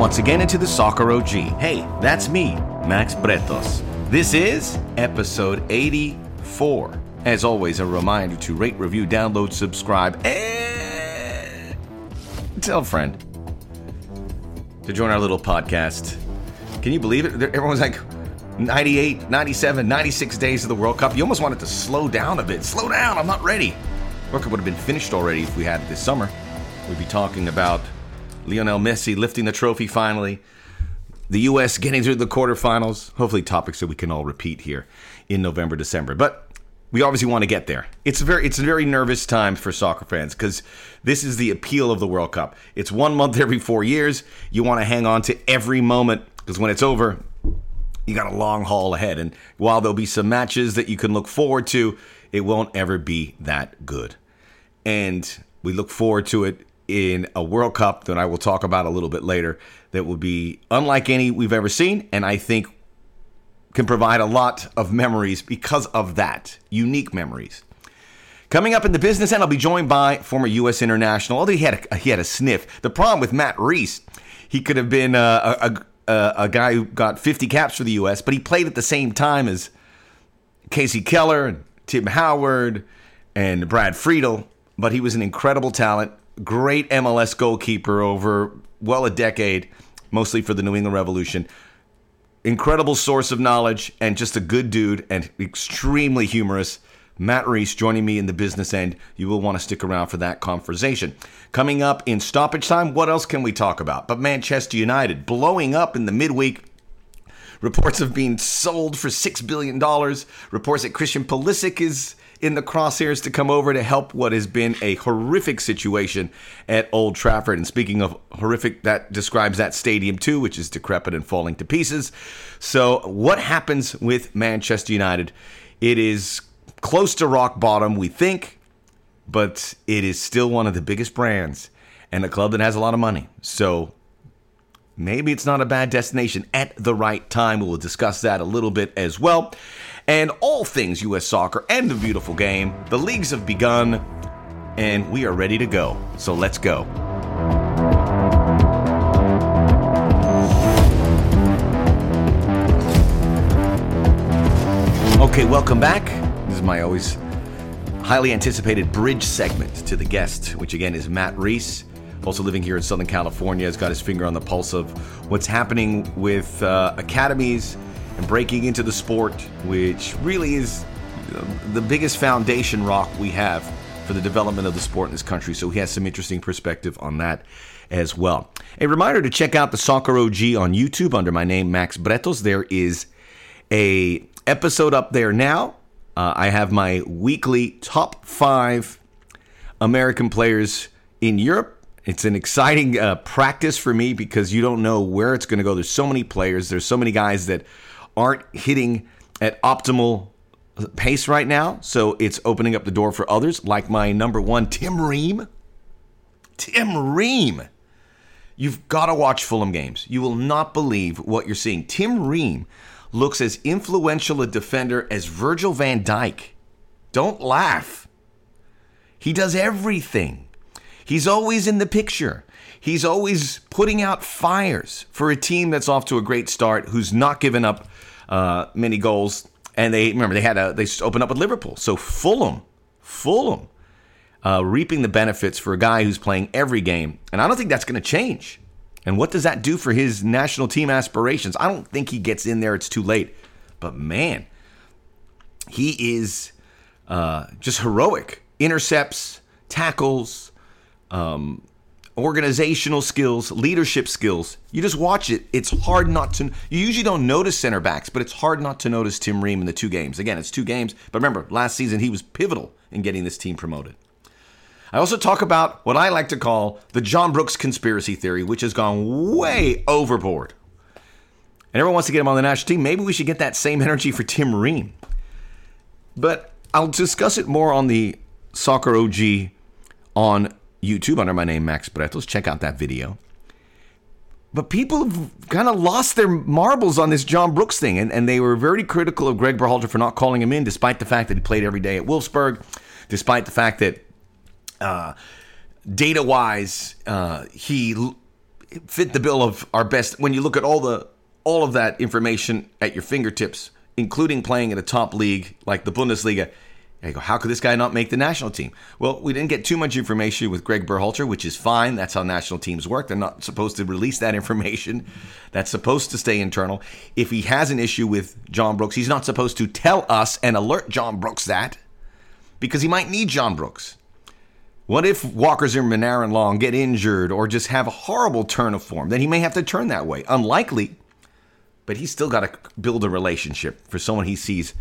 once again into the Soccer OG. Hey, that's me, Max Bretos. This is episode 84. As always, a reminder to rate, review, download, subscribe, and tell a friend to join our little podcast. Can you believe it? Everyone's like 98, 97, 96 days of the World Cup. You almost want it to slow down a bit. Slow down, I'm not ready. World Cup would have been finished already if we had it this summer. We'd be talking about Lionel Messi lifting the trophy finally, the U.S. getting through the quarterfinals. Hopefully, topics that we can all repeat here in November, December. But we obviously want to get there. It's a very it's a very nervous time for soccer fans because this is the appeal of the World Cup. It's one month every four years. You want to hang on to every moment because when it's over, you got a long haul ahead. And while there'll be some matches that you can look forward to, it won't ever be that good. And we look forward to it in a World Cup that I will talk about a little bit later that will be unlike any we've ever seen. And I think can provide a lot of memories because of that, unique memories. Coming up in the business end, I'll be joined by former U.S. international. Although he had a, he had a sniff. The problem with Matt Reis, he could have been uh, a, a, a, a guy who got 50 caps for the U.S., but he played at the same time as Kasey Keller and Tim Howard and Brad Friedel. But he was an incredible talent, great MLS goalkeeper over well a decade, mostly for the New England Revolution incredible source of knowledge and just a good dude and extremely humorous. Matt Reis joining me in the business end. You will want to stick around for that conversation. Coming up in stoppage time, what else can we talk about? But Manchester United blowing up in the midweek. Reports of being sold for $6 billion. Reports that Christian Pulisic is in the crosshairs to come over to help what has been a horrific situation at Old Trafford. And speaking of horrific, that describes that stadium too, which is decrepit and falling to pieces. So, what happens with Manchester United? It is close to rock bottom, we think, but it is still one of the biggest brands and a club that has a lot of money. So, maybe it's not a bad destination at the right time. We will discuss that a little bit as well and all things U.S. soccer and the beautiful game. The leagues have begun, and we are ready to go. So let's go. Okay, welcome back. This is my always highly anticipated bridge segment to the guest, which again is Matt Reis also living here in Southern California, has got his finger on the pulse of what's happening with uh, academies and breaking into the sport, which really is the biggest foundation rock we have for the development of the sport in this country. So he has some interesting perspective on that as well. A reminder to check out the Soccer OG on YouTube under my name Max Bretos. There is a episode up there now. Uh, I have my weekly top five American players in Europe. It's an exciting uh, practice for me because you don't know where it's going to go. There's so many players. There's so many guys that aren't hitting at optimal pace right now. So it's opening up the door for others, like my number one, Tim Ream. Tim Ream. You've got to watch Fulham games. You will not believe what you're seeing. Tim Ream looks as influential a defender as Virgil van Dijk. Don't laugh. He does everything. He's always in the picture. He's always putting out fires for a team that's off to a great start, who's not given up uh, many goals. And they remember they had a they opened up with Liverpool. So Fulham, Fulham, uh, reaping the benefits for a guy who's playing every game, and I don't think that's going to change. And what does that do for his national team aspirations? I don't think he gets in there. It's too late. But man, he is uh, just heroic. Intercepts, tackles, um, organizational skills, leadership skills. You just watch it. It's hard not to. You usually don't notice center backs, but it's hard not to notice Tim Ream in the two games. Again, it's two games, but remember, last season he was pivotal in getting this team promoted. I also talk about what I like to call the John Brooks conspiracy theory, which has gone way overboard. And everyone wants to get him on the national team. Maybe we should get that same energy for Tim Ream. But I'll discuss it more on the Soccer OG on YouTube under my name, Max Bretos. Check out that video. But people have kind of lost their marbles on this John Brooks thing, and, and they were very critical of Greg Berhalter for not calling him in, despite the fact that he played every day at Wolfsburg, despite the fact that uh, data wise, uh, he fit the bill of our best when you look at all the all of that information at your fingertips, including playing in a top league like the Bundesliga. You go, how could this guy not make the national team? Well, we didn't get too much information with Greg Berhalter, which is fine. That's how national teams work. They're not supposed to release that information. That's supposed to stay internal. If he has an issue with John Brooks, he's not supposed to tell us and alert John Brooks that because he might need John Brooks. What if Walker Zimmerman, Aaron Long get injured or just have a horrible turn of form? Then he may have to turn that way. Unlikely, but he's still got to build a relationship for someone he sees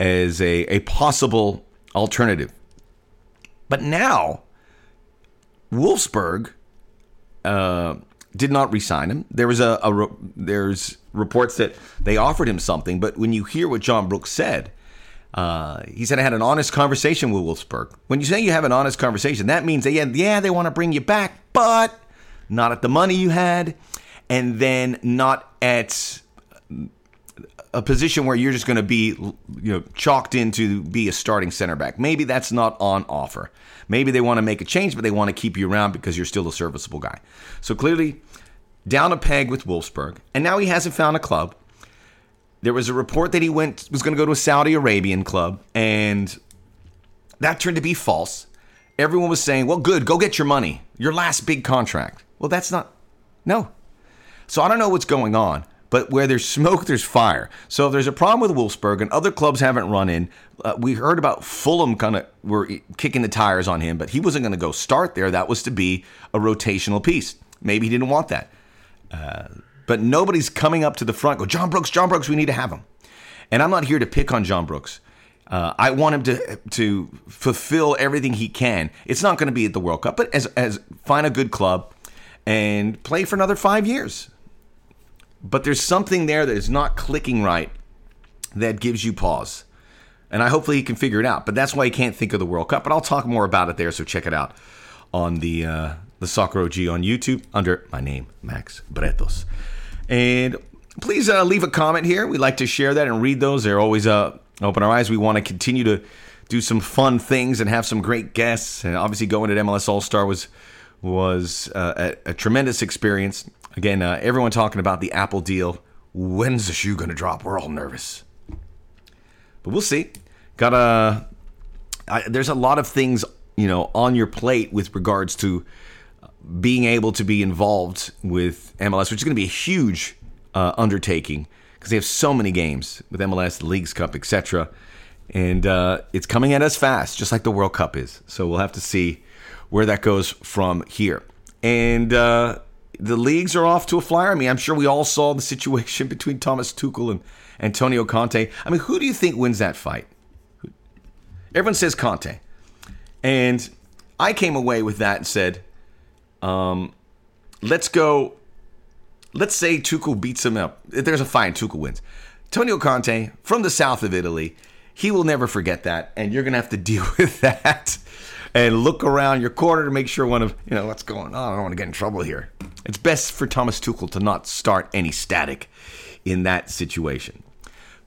as a, a possible alternative. But now, Wolfsburg uh, did not resign him. There was a, a there's reports that they offered him something, but when you hear what John Brooks said, uh, he said I had an honest conversation with Wolfsburg. When you say you have an honest conversation, that means that yeah, yeah, they want to bring you back, but not at the money you had, and then not at a position where you're just going to be you know chalked in to be a starting center back. Maybe that's not on offer. Maybe they want to make a change, but they want to keep you around because you're still a serviceable guy. So clearly, down a peg with Wolfsburg, and now he hasn't found a club. There was a report that he went was going to go to a Saudi Arabian club, and that turned to be false. Everyone was saying, "Well, good, go get your money, your last big contract." Well, that's not. No. So I don't know what's going on, but where there's smoke, there's fire. So if there's a problem with Wolfsburg and other clubs haven't run in, uh, we heard about Fulham kind of were kicking the tires on him, but he wasn't going to go start there. That was to be a rotational piece. Maybe he didn't want that. Uh, but nobody's coming up to the front. Go, John Brooks, John Brooks, we need to have him. And I'm not here to pick on John Brooks. Uh, I want him to to fulfill everything he can. It's not going to be at the World Cup, but as as find a good club and play for another five years. But there's something there that is not clicking right that gives you pause. And I hopefully he can figure it out. But that's why he can't think of the World Cup. But I'll talk more about it there, so check it out on the uh, the Soccer OG on YouTube under my name, Max Bretos. And please uh, leave a comment here. We like to share that and read those. They're always uh, open our eyes. We want to continue to do some fun things and have some great guests. And obviously, going to MLS All Star was was uh, a, a, tremendous experience. Again, uh, everyone talking about the Apple deal. When's the shoe going to drop? We're all nervous, but we'll see. Got a. there's a lot of things you know on your plate with regards to being able to be involved with MLS, which is going to be a huge uh, undertaking because they have so many games with MLS, the Leagues Cup, etc. And uh, it's coming at us fast, just like the World Cup is. So we'll have to see where that goes from here. And uh, the leagues are off to a flyer. I mean, I'm sure we all saw the situation between Thomas Tuchel and Antonio Conte. I mean, who do you think wins that fight? Everyone says Conte. And I came away with that and said, um, let's go. Let's say Tuchel beats him up. There's a fine. Tuchel wins. Antonio Conte from the south of Italy. He will never forget that, and you're gonna have to deal with that and look around your corner to make sure one of you know what's going on. I don't want to get in trouble here. It's best for Thomas Tuchel to not start any static in that situation.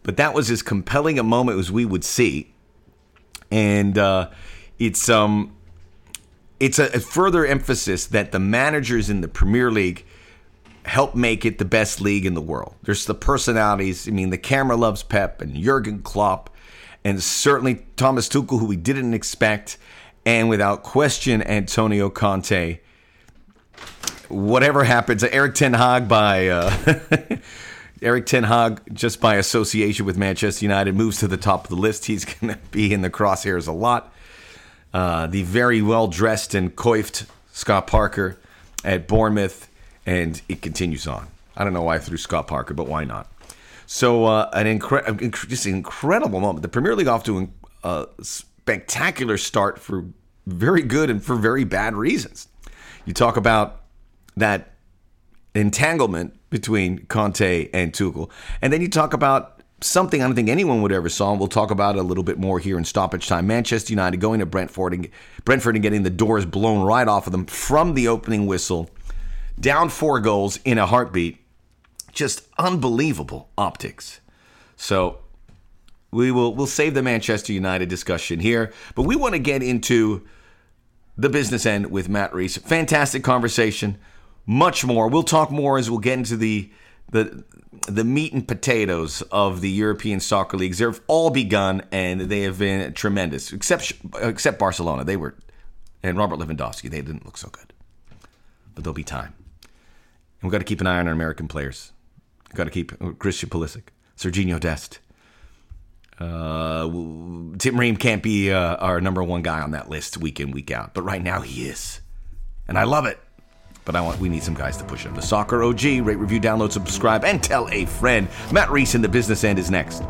But that was as compelling a moment as we would see, and uh, it's um it's a, a further emphasis that the managers in the Premier League help make it the best league in the world. There's the personalities. I mean, the camera loves Pep and Jurgen Klopp, and certainly Thomas Tuchel, who we didn't expect, and without question, Antonio Conte. Whatever happens, Erik Ten Hag by uh, Erik Ten Hag, just by association with Manchester United, moves to the top of the list. He's going to be in the crosshairs a lot. Uh, the very well dressed and coiffed Scott Parker at Bournemouth, and it continues on. I don't know why I threw Scott Parker, but why not? So uh, an incredible, just an incredible moment. The Premier League off to a spectacular start for very good and for very bad reasons. You talk about that entanglement between Conte and Tuchel, and then you talk about something I don't think anyone would ever saw. And we'll talk about it a little bit more here in stoppage time. Manchester United going to Brentford and Brentford and getting the doors blown right off of them from the opening whistle, down four goals in a heartbeat. Just unbelievable optics. So we will we'll save the Manchester United discussion here, but we want to get into the business end with Matt Reis. Fantastic conversation. much more. We'll talk more as we'll get into the the the meat and potatoes of the European soccer leagues. They've all begun and they have been tremendous, except except Barcelona. They were and Robert Lewandowski. They didn't look so good, but there'll be time. And we've got to keep an eye on our American players. We've got to keep uh, Christian Pulisic, Sergiño Dest. Uh, Tim Ream can't be uh, our number one guy on that list week in week out, but right now he is, and I love it. But I want we need some guys to push him. The Soccer OG, rate, review, download, subscribe, and tell a friend. Matt Reis in the business end is next.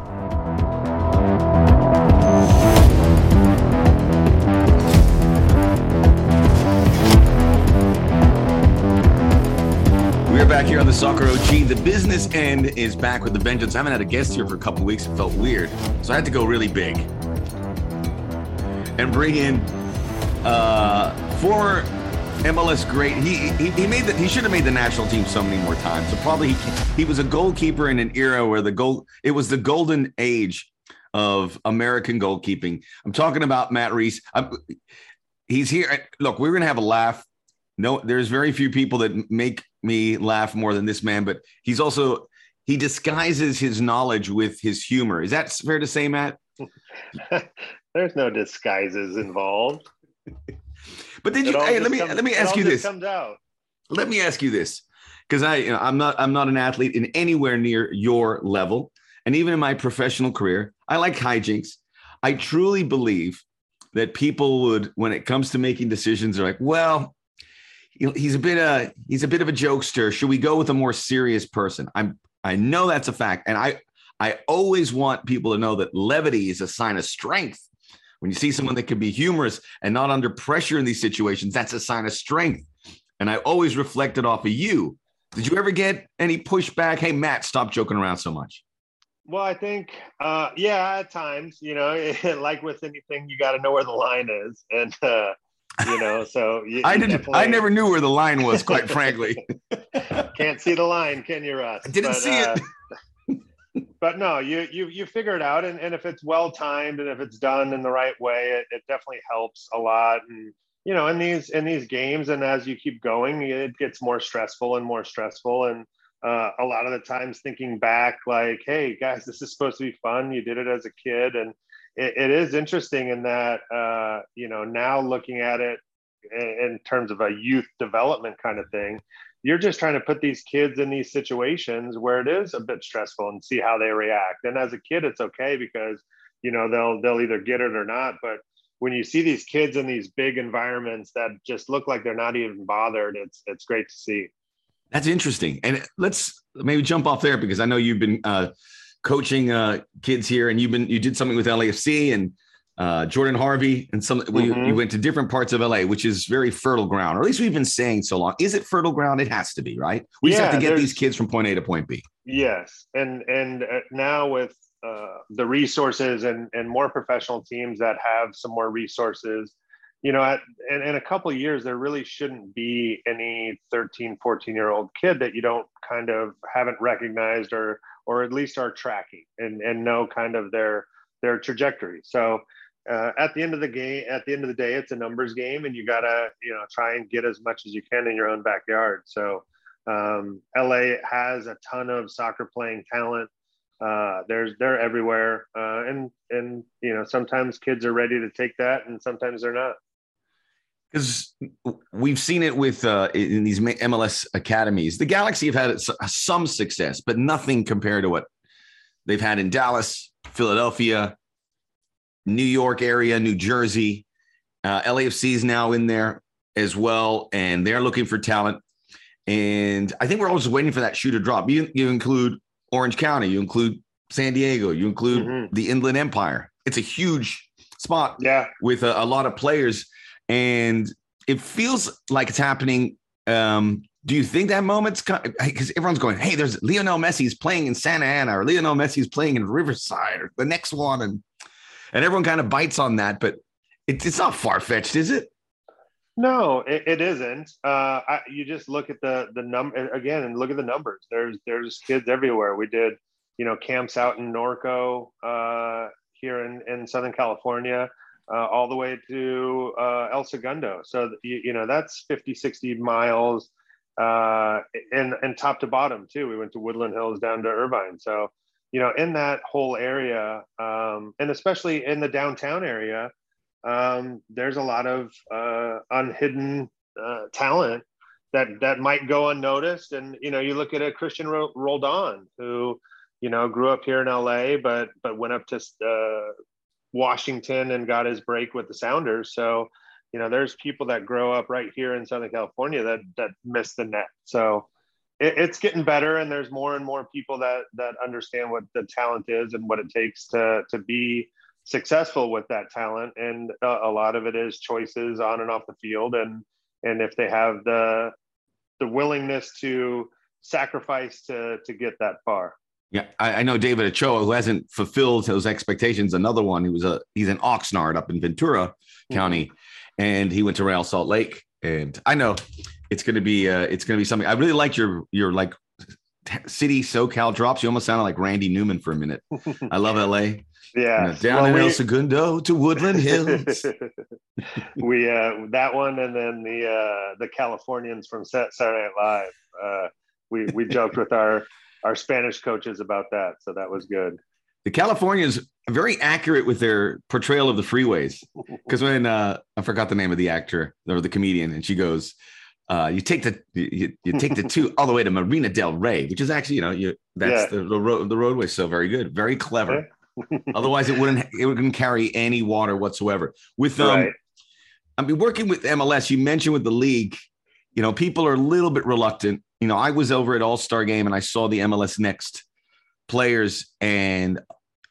We're back here on the Soccer OG. The business end is back with the vengeance. I haven't had a guest here for a couple weeks. It felt weird. So I had to go really big and bring in uh, former MLS great. He, he he made the, he should have made the national team so many more times. So probably he, he was a goalkeeper in an era where the goal it was the golden age of American goalkeeping. I'm talking about Matt Reis. I'm, he's here. Look, we're gonna have a laugh. No, there's very few people that make me laugh more than this man, but he's also he disguises his knowledge with his humor. Is that fair to say, Matt? there's no disguises involved. But did you? Hey, let me comes, let me ask you this. Comes out. Let me ask you this, because I you know, I'm not I'm not an athlete in anywhere near your level, and even in my professional career, I like hijinks. I truly believe that people would, when it comes to making decisions, are like, well, he's a bit a he's a bit of a jokester. Should we go with a more serious person? I'm I know that's a fact, and I I always want people to know that levity is a sign of strength. When you see someone that can be humorous and not under pressure in these situations, that's a sign of strength. And I always reflect it off of you. Did you ever get any pushback? Hey, Matt, stop joking around so much. Well, I think, uh, yeah, at times, you know, like with anything, you got to know where the line is, and uh, you know, so you, I didn't. I never knew where the line was, quite frankly. Can't see the line, can you, Russ? I didn't but, see uh, it but no, you you you figure it out, and, and if it's well timed and if it's done in the right way, it, it definitely helps a lot. And you know, in these in these games, and as you keep going, it gets more stressful and more stressful. And uh, a lot of the times, thinking back, like, hey guys, this is supposed to be fun. You did it as a kid, and it, it is interesting in that uh, you know now looking at it in terms of a youth development kind of thing you're just trying to put these kids in these situations where it is a bit stressful and see how they react. And as a kid, it's okay because you know they'll they'll either get it or not. But when you see these kids in these big environments that just look like they're not even bothered, it's it's great to see. That's interesting. And let's maybe jump off there because I know you've been uh, coaching uh, kids here, and you've been you did something with LAFC and uh, Jordan Harvey, and some we, mm-hmm. we, went to different parts of LA, which is very fertile ground, or at least we've been saying so long. Is it fertile ground? It has to be, right? We yeah, just have to get these kids from point A to point B. Yes, and and uh, now with uh, the resources and and more professional teams that have some more resources, you know, at, in, in a couple of years, there really shouldn't be any 13, 14 year old kid that you don't kind of haven't recognized or or at least are tracking and and know kind of their their trajectory. So uh, at the end of the game, at the end of the day, it's a numbers game, and you gotta you know try and get as much as you can in your own backyard. So um, LA has a ton of soccer playing talent. Uh, there's they're everywhere, uh, and and you know sometimes kids are ready to take that, and sometimes they're not. Because we've seen it with uh, in these MLS academies, the Galaxy have had some success, but nothing compared to what they've had in Dallas, Philadelphia, New York area, New Jersey. Uh, LAFC is now in there as well, and they're looking for talent. And I think we're always waiting for that shoe to drop. You, you include Orange County, you include San Diego, you include mm-hmm. the Inland Empire. It's a huge spot yeah. with a, a lot of players. And it feels like it's happening. Um, do you think that moment's because everyone's going, hey, there's Lionel Messi's playing in Santa Ana or Lionel Messi's playing in Riverside or the next one. And and everyone kind of bites on that, but it, it's not far fetched, is it? No, it, it isn't. Uh, I, you just look at the the number again and look at the numbers. There's there's kids everywhere. We did you know camps out in Norco uh, here in in Southern California. Uh, all the way to uh, El Segundo. So, you, you, know, that's 50, 60 miles uh, and and top to bottom too. We went to Woodland Hills down to Irvine. So you know, in that whole area, um, and especially in the downtown area, um, there's a lot of uh, unhidden uh, talent that that might go unnoticed. And you know, you look at a Cristian Roldan who you know grew up here in LA, but but went up to uh, Washington and got his break with the Sounders. So you know, there's people that grow up right here in Southern California that that miss the net. So it, it's getting better, and there's more and more people that that understand what the talent is and what it takes to to be successful with that talent. And a, a lot of it is choices on and off the field, and and if they have the the willingness to sacrifice to to get that far. Yeah, I, I, know David Ochoa, who hasn't fulfilled those expectations. Another one, he was a he's an Oxnard up in Ventura mm-hmm. County, and he went to Real Salt Lake. And I know it's going to be uh, it's going to be something. I really like your your like city SoCal drops. You almost sounded like Randy Newman for a minute. I love LA. Yeah, down well, in we, El Segundo to Woodland Hills. we uh, that one, and then the uh, the Californians from Saturday Night Live. Uh, we we joked with our our Spanish coaches about that, so that was good. The Californians very accurate with their portrayal of the freeways because when uh, I forgot the name of the actor or the comedian, and she goes, uh, you take the you, you take the two all the way to Marina Del Rey, which is actually you know you that's yeah. the the road the roadway so very good, very clever. Otherwise, it wouldn't it wouldn't carry any water whatsoever. With um, right. I mean, working with MLS, you mentioned with the league, you know, people are a little bit reluctant. You know, I was over at All Star Game and I saw the MLS Next players, and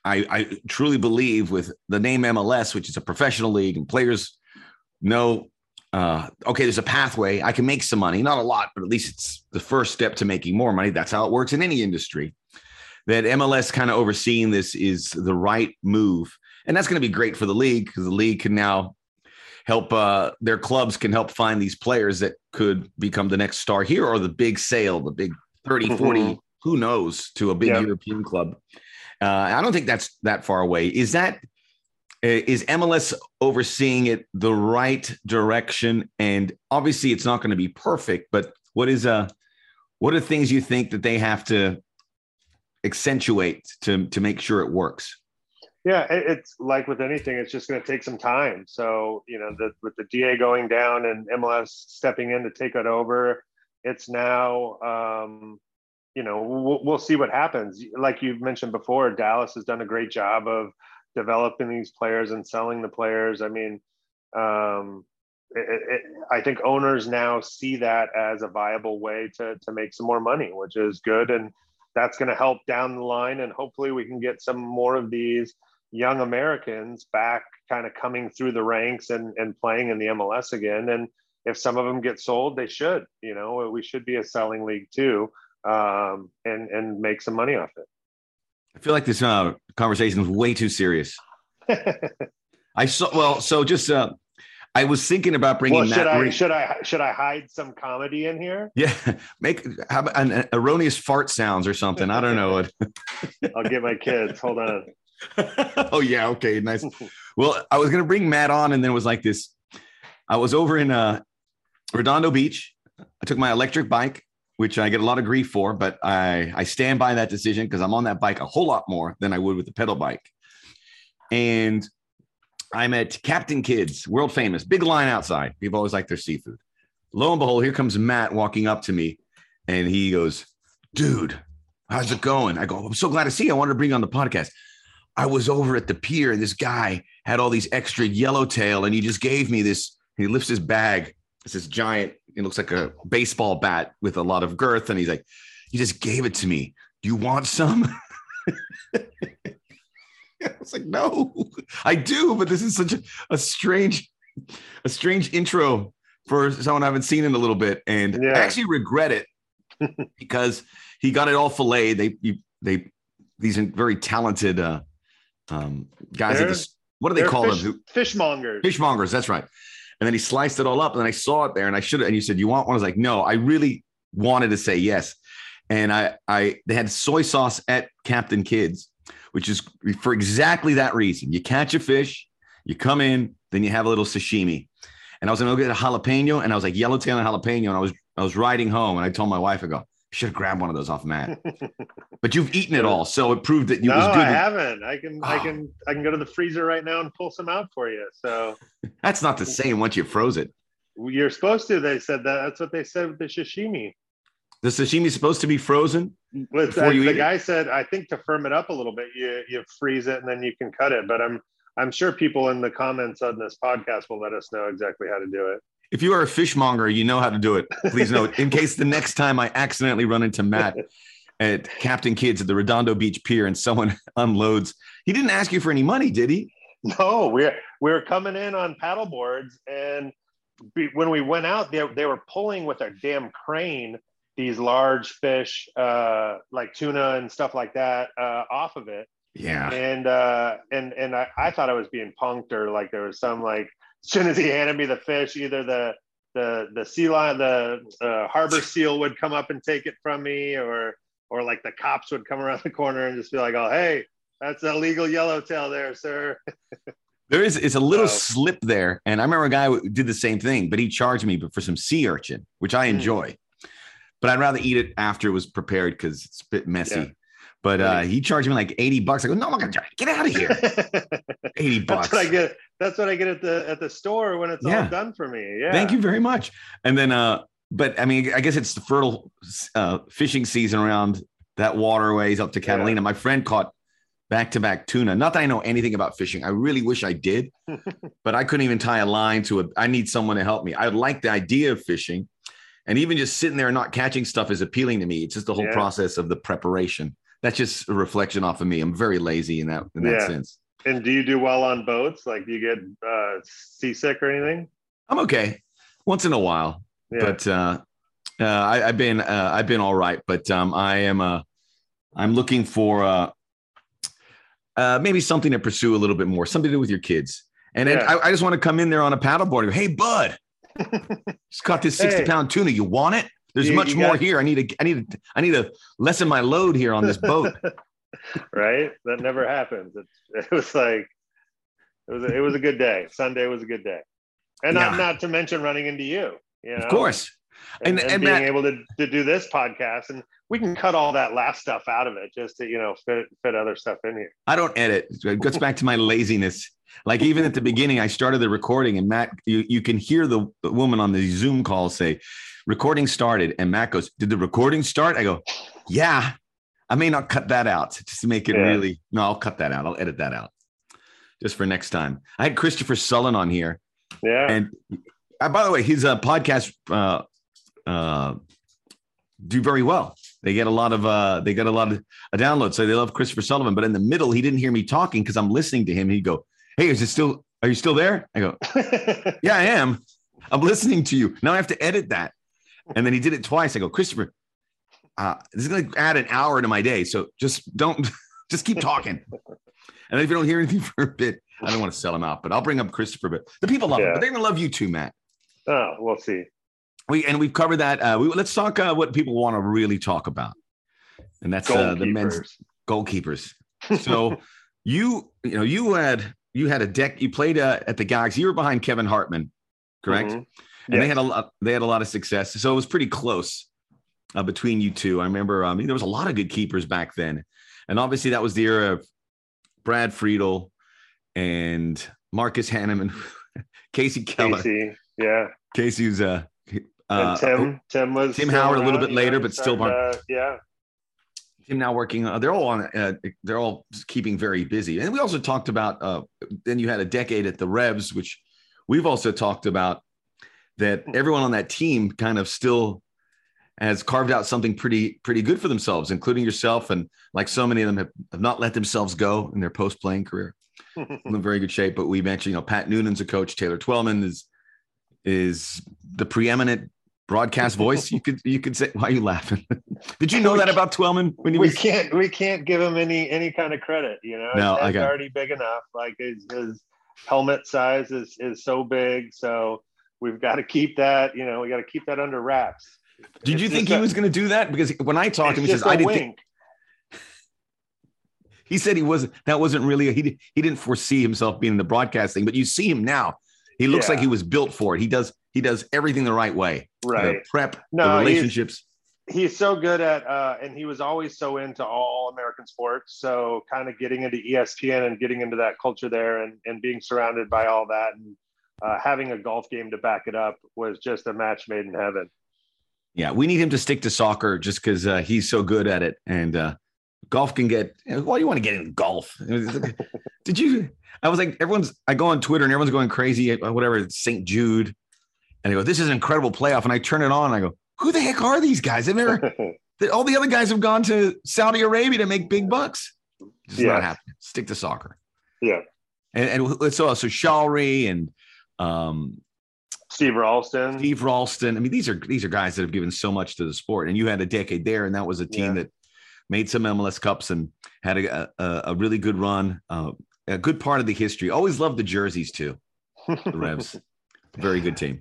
I, I truly believe with the name MLS, which is a professional league, and players know uh, okay, there's a pathway. I can make some money, not a lot, but at least it's the first step to making more money. That's how it works in any industry. That MLS kind of overseeing this is the right move. And that's going to be great for the league because the league can now help uh, their clubs can help find these players that could become the next star here or the big sale, the big 30, mm-hmm. 40, who knows, to a big yep. European club. Uh, I don't think that's that far away. Is that uh, MLS overseeing it the right direction? And obviously, it's not going to be perfect, but what is a what are things you think that they have to accentuate to to make sure it works? Yeah, it's like with anything, it's just going to take some time. So you know, the, with the DA going down and MLS stepping in to take it over, it's now. Um, you know, we'll, we'll see what happens. Like you've mentioned before, Dallas has done a great job of developing these players and selling the players. I mean, um, it, it, I think owners now see that as a viable way to to make some more money, which is good, and that's going to help down the line. And hopefully, we can get some more of these young Americans back, kind of coming through the ranks and and playing in the MLS again. And if some of them get sold, they should. You know, we should be a selling league too, um, and and make some money off it. I feel like this uh, conversation is way too serious. I saw. Well, so just uh, I was thinking about bringing. Well, should Matt I should I should I hide some comedy in here? Yeah, make have an, an erroneous fart sounds or something. I don't know. I'll get my kids. Hold on. oh yeah, okay, nice. well, I was gonna bring Matt on, and then it was like this. I was over in uh, Redondo Beach. I took my electric bike which I get a lot of grief for, but I, I stand by that decision because I'm on that bike a whole lot more than I would with the pedal bike. And I'm at Captain Kidd's, world famous, big line outside. People always like their seafood. Lo and behold, here comes Matt walking up to me and he goes, Dude, how's it going? I go, I'm so glad to see you. I wanted to bring you on the podcast. I was over at the pier and this guy had all these extra yellowtail and he just gave me this. He lifts his bag. It's this giant it looks like a baseball bat with a lot of girth. And he's like, he just gave it to me. Do you want some? I was like, no, I do, but this is such a, a strange, a strange intro for someone I haven't seen in a little bit. And yeah. I actually regret it because he got it all filleted. They, they, these very talented uh, um, guys. What do they call fish, them? Fishmongers. Fishmongers. That's right. And then he sliced it all up. And then I saw it there and I should have. And you said, You want one? I was like, No, I really wanted to say yes. And I, I, they had soy sauce at Captain Kidd's, which is for exactly that reason. You catch a fish, you come in, then you have a little sashimi. And I was going to get a jalapeno and I was like, yellowtail and jalapeno. And I was I was riding home, and I told my wife, I go, should have grabbed one of those off Matt. but you've eaten it all, so it proved that you no, was good. I haven't. I can, I ah. can, I can go to the freezer right now and pull some out for you. So That's not the same once you froze it. you're supposed to. They said that. That's what they said with the sashimi. The sashimi is supposed to be frozen. With Before uh, you the eat it? guy said, I think to firm it up a little bit, you you freeze it and then you can cut it. But I'm I'm sure people in the comments on this podcast will let us know exactly how to do it. If you are a fishmonger, you know how to do it. Please note, in case the next time I accidentally run into Matt at Captain Kidd's at the Redondo Beach Pier and someone unloads, he didn't ask you for any money, did he? No, we're we're coming in on paddle boards, and be, when we went out, they they were pulling with a damn crane these large fish, uh, like tuna and stuff like that, uh, off of it. Yeah. And uh, and and I, I thought I was being punked, or like there was some like soon as he handed me the fish, either the the the sea lion, the uh, harbor seal would come up and take it from me, or or like the cops would come around the corner and just be like, "Oh, hey, that's a legal yellowtail there, sir." There is it's a little So- slip there, and I remember a guy who did the same thing, but he charged me for some sea urchin, which I Mm. enjoy. But I'd rather eat it after it was prepared because it's a bit messy. Yeah. But uh, he charged me like eighty bucks. I go, no, I'm not gonna. Get out of here. Eighty bucks. That's what I get. That's what I get at the at the store when it's Yeah. all done for me. Yeah. Thank you very much. And then, uh, but I mean, I guess it's the fertile uh, fishing season around that waterways up to Yeah. Catalina. My friend caught back to back tuna. Not that I know anything about fishing. I really wish I did, but I couldn't even tie a line to it. I need someone to help me. I like the idea of fishing, and even just sitting there and not catching stuff is appealing to me. It's just the whole Yeah. process of the preparation. That's just a reflection off of me. I'm very lazy in that in that Yeah. sense. And do you do well on boats? Like, do you get uh, seasick or anything? I'm okay once in a while. Yeah. but uh, uh, I, I've been uh, I've been all right. But um, I am uh, I'm looking for uh, uh, maybe something to pursue a little bit more, something to do with your kids. And Yeah. I, I just want to come in there on a paddleboard and go, "Hey, bud, just caught this sixty Hey. pound tuna. You want it? There's You- much you more got- here. I need to I need to I need to lessen my load here on this boat." right? That never happens. It's, it was like it was a, it was a good day. Sunday was a good day, and not Yeah. not to mention running into you. You know, of course. and, And- and, and being Matt- able to, to do this podcast, and we can cut all that last stuff out of it just to you know fit fit other stuff in here. I don't edit. It goes back to my laziness. Like even at the beginning, I started the recording, and Matt, you, you can hear the woman on the Zoom call say, "Recording started," and Matt goes, "Did the recording start?" I go, "Yeah." I may not cut that out just to make it Yeah. really. No, I'll cut that out. I'll edit that out just for next time. I had Christopher Sullivan on here, Yeah, and uh, by the way, his uh, podcast uh, uh, do very well. They get a lot of uh, they get a lot of uh, downloads. So they love Christopher Sullivan. But in the middle, he didn't hear me talking because I'm listening to him. He'd go, "Hey, is it still? Are you still there?" I go, "Yeah, I am. I'm listening to you." Now I have to edit that. And then he did it twice. I go, "Christopher, uh, this is going to add an hour to my day. So just don't, just keep talking." And if you don't hear anything for a bit, I don't want to sell him out, but I'll bring up Christopher. But the people love him, but they're going to love you too, Matt. oh, we'll see. We and we've covered that. Uh, we, let's talk uh, what people want to really talk about, and that's uh, the men's Goalkeepers. So you you know you had you had a deck. You played uh, at the Galaxy. You were behind Kevin Hartman, correct? Mhm. And they had a lot. They had a lot of success. So it was pretty close uh, between you two. I remember. Um, there was a lot of good keepers back then, and obviously that was the era of Brad Friedel and Marcus Hahnemann, Kasey Keller. Kasey, yeah, Kasey was uh, uh, Tim. Tim was Tim Howard a little bit later, but still uh, yeah. Tim now working. Uh, they're all on. Uh, they're all keeping very busy. And we also talked about. Uh, then you had a decade at the Revs, which we've also talked about. That everyone on that team kind of still has carved out something pretty pretty good for themselves, including yourself. And like so many of them have, have not let themselves go in their post playing career. in very good shape. But we mentioned, you know, Pat Noonan's a coach. Taylor Twellman is is the preeminent broadcast voice. You could you could say. Why are you laughing? Did you know that about Twelman? when he we was? can't we can't give him any any kind of credit you know No, His I head's got- already big enough like his, his helmet size is is so big so we've got to keep that you know we got to keep that under wraps Did It's you think he a- was going to do that? Because when I talked to him, he says, "I didn't." Think, he said he wasn't. That wasn't really. He did, he didn't foresee himself being in the broadcasting. But you see him now. He looks Yeah. like he was built for it. He does he does everything the right way. The right. prep, No, the relationships. he's so good at uh and he was always so into all american sports so kind of getting into espn and getting into that culture there and and being surrounded by all that and uh, having a golf game to back it up was just a match made in heaven Yeah, we need him to stick to soccer just because uh, he's so good at it. And uh, golf can get. Why do you want to get in golf? Did you? I was like, everyone's. I go on Twitter and everyone's going crazy. Whatever, St. Jude, and I go, "This is an incredible playoff." And I turn it on and I go, "Who the heck are these guys? They've never. all the other guys have gone to Saudi Arabia to make big bucks. It's Yeah. not happening. Stick to soccer. Yeah. And and so so Shalrie and um, steve ralston Steve Ralston. I mean, these are these are guys that have given so much to the sport, and you had a decade there, and that was a team Yeah. that made some MLS Cups and had a a, a really good run, uh, a good part of the history. Always loved the jerseys too. The Revs, very good team.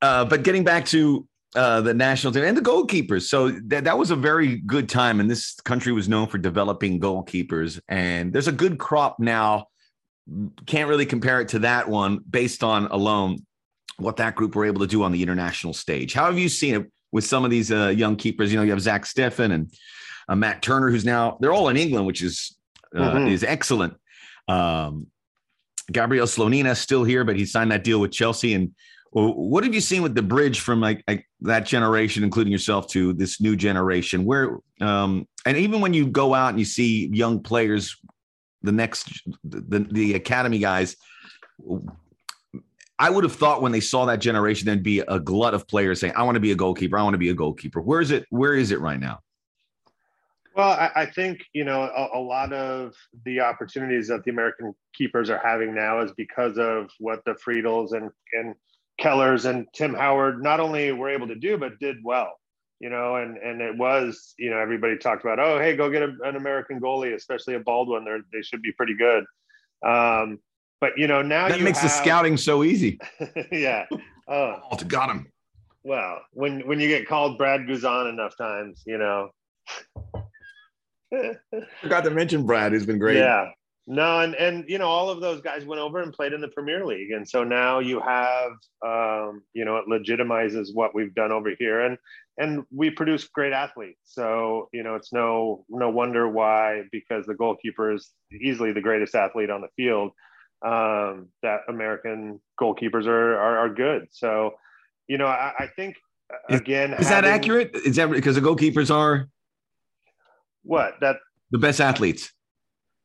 Uh, but getting back to uh, the national team and the goalkeepers, so that that was a very good time, and this country was known for developing goalkeepers, and there's a good crop now. Can't really compare it to that one based on alone what that group were able to do on the international stage. How have you seen it with some of these uh, young keepers? You know, you have Zach Steffen and uh, Matt Turner, who's now they're all in England, which is uh, Mhm. is excellent. Um, Gabriel Slonina still here, but he signed that deal with Chelsea. And what have you seen with the bridge from like, like that generation, including yourself, to this new generation? Where um, and even when you go out and you see young players, the next the the academy guys. I would have thought when they saw that generation, there'd be a glut of players saying, "I want to be a goalkeeper. I want to be a goalkeeper." Where is it? Where is it right now? Well, I, I think you know a, a lot of the opportunities that the American keepers are having now is because of what the Friedels and and Kellers and Tim Howard not only were able to do but did well. You know, and and it was you know everybody talked about oh hey go get a, an American goalie especially a Baldwin they they should be pretty good. Um, but you know now That makes the scouting so easy. yeah. Oh Oh, got him. well, when when you get called Brad Guzan enough times, you know. Forgot to mention Brad, who's been great. Yeah. No, and and you know, all of those guys went over and played in the Premier League. And so now you have um, you know, it legitimizes what we've done over here. And and we produce great athletes. So, you know, it's no no wonder why, because the goalkeeper is easily the greatest athlete on the field, um, that American goalkeepers are are, are good. So, you know, I, I think uh, Is- again Is that accurate? Is that because the goalkeepers are What that the best athletes?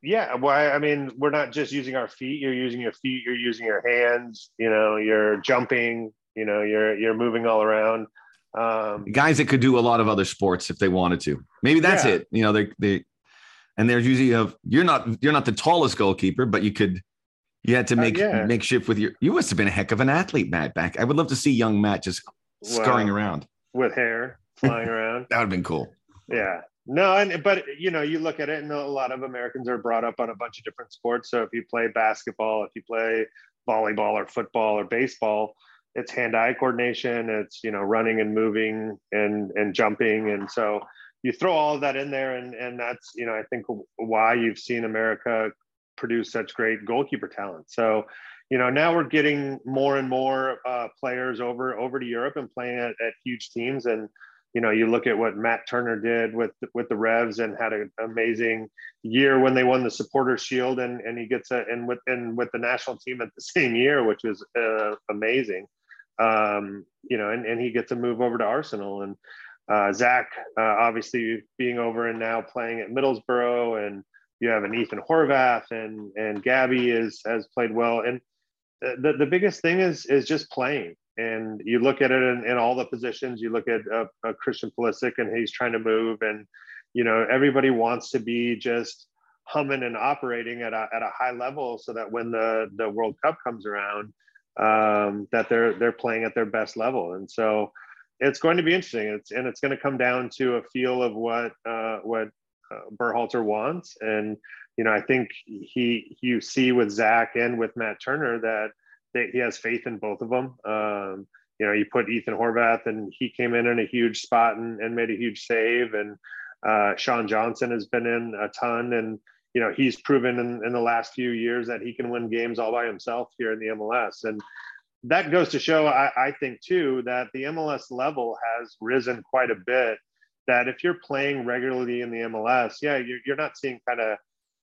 Yeah, well, I I mean, we're not just using our feet. You're using your feet. You're using your hands. You know, you're jumping. You know, you're you're moving all around. Um, Guys that could do a lot of other sports if they wanted to. Maybe that's Yeah. it. You know, they they and there's usually of you're not you're not the tallest goalkeeper, but you could you had to Uh, make yeah. make shift with your you must have been a heck of an athlete, Matt. Back. I would love to see young Matt just scurrying around. with hair flying around. That would have been cool. Yeah. No, and but you know, you look at it, and a lot of Americans are brought up on a bunch of different sports. So if you play basketball, if you play volleyball or football or baseball, it's hand-eye coordination. It's you know running and moving and and jumping, and so you throw all of that in there, and and that's you know I think why you've seen America produce such great goalkeeper talent. So you know now we're getting more and more uh, players over over to Europe and playing at, at huge teams and you know, you look at what Matt Turner did with with the Revs and had an amazing year when they won the Supporters Shield, and and he gets a and with and with the national team at the same year, which was uh, amazing. Um, you know, and and he gets a move over to Arsenal, and uh, Zach uh, obviously being over and now playing at Middlesbrough, and you have an Ethan Horvath, and and Gabby is has played well, and the the biggest thing is is just playing. And you look at it in, in all the positions. You look at uh, uh, christian Pulisic and he's trying to move and you know everybody wants to be just humming and operating at a, at a high level so that when the the world cup comes around um, that they're they're playing at their best level. And so it's going to be interesting. It's and it's going to come down to a feel of what uh, what uh, Berhalter wants and you know i think he you see with zach and with matt turner that that he has faith in both of them. Um, you know, you put Ethan Horvath, and he came in in a huge spot and, and made a huge save. And uh, Sean Johnson has been in a ton, and you know he's proven in, in the last few years that he can win games all by himself here in the MLS, and that goes to show, I, I think too, that the MLS level has risen quite a bit. That if you're playing regularly in the MLS, yeah, you're, you're not seeing kind of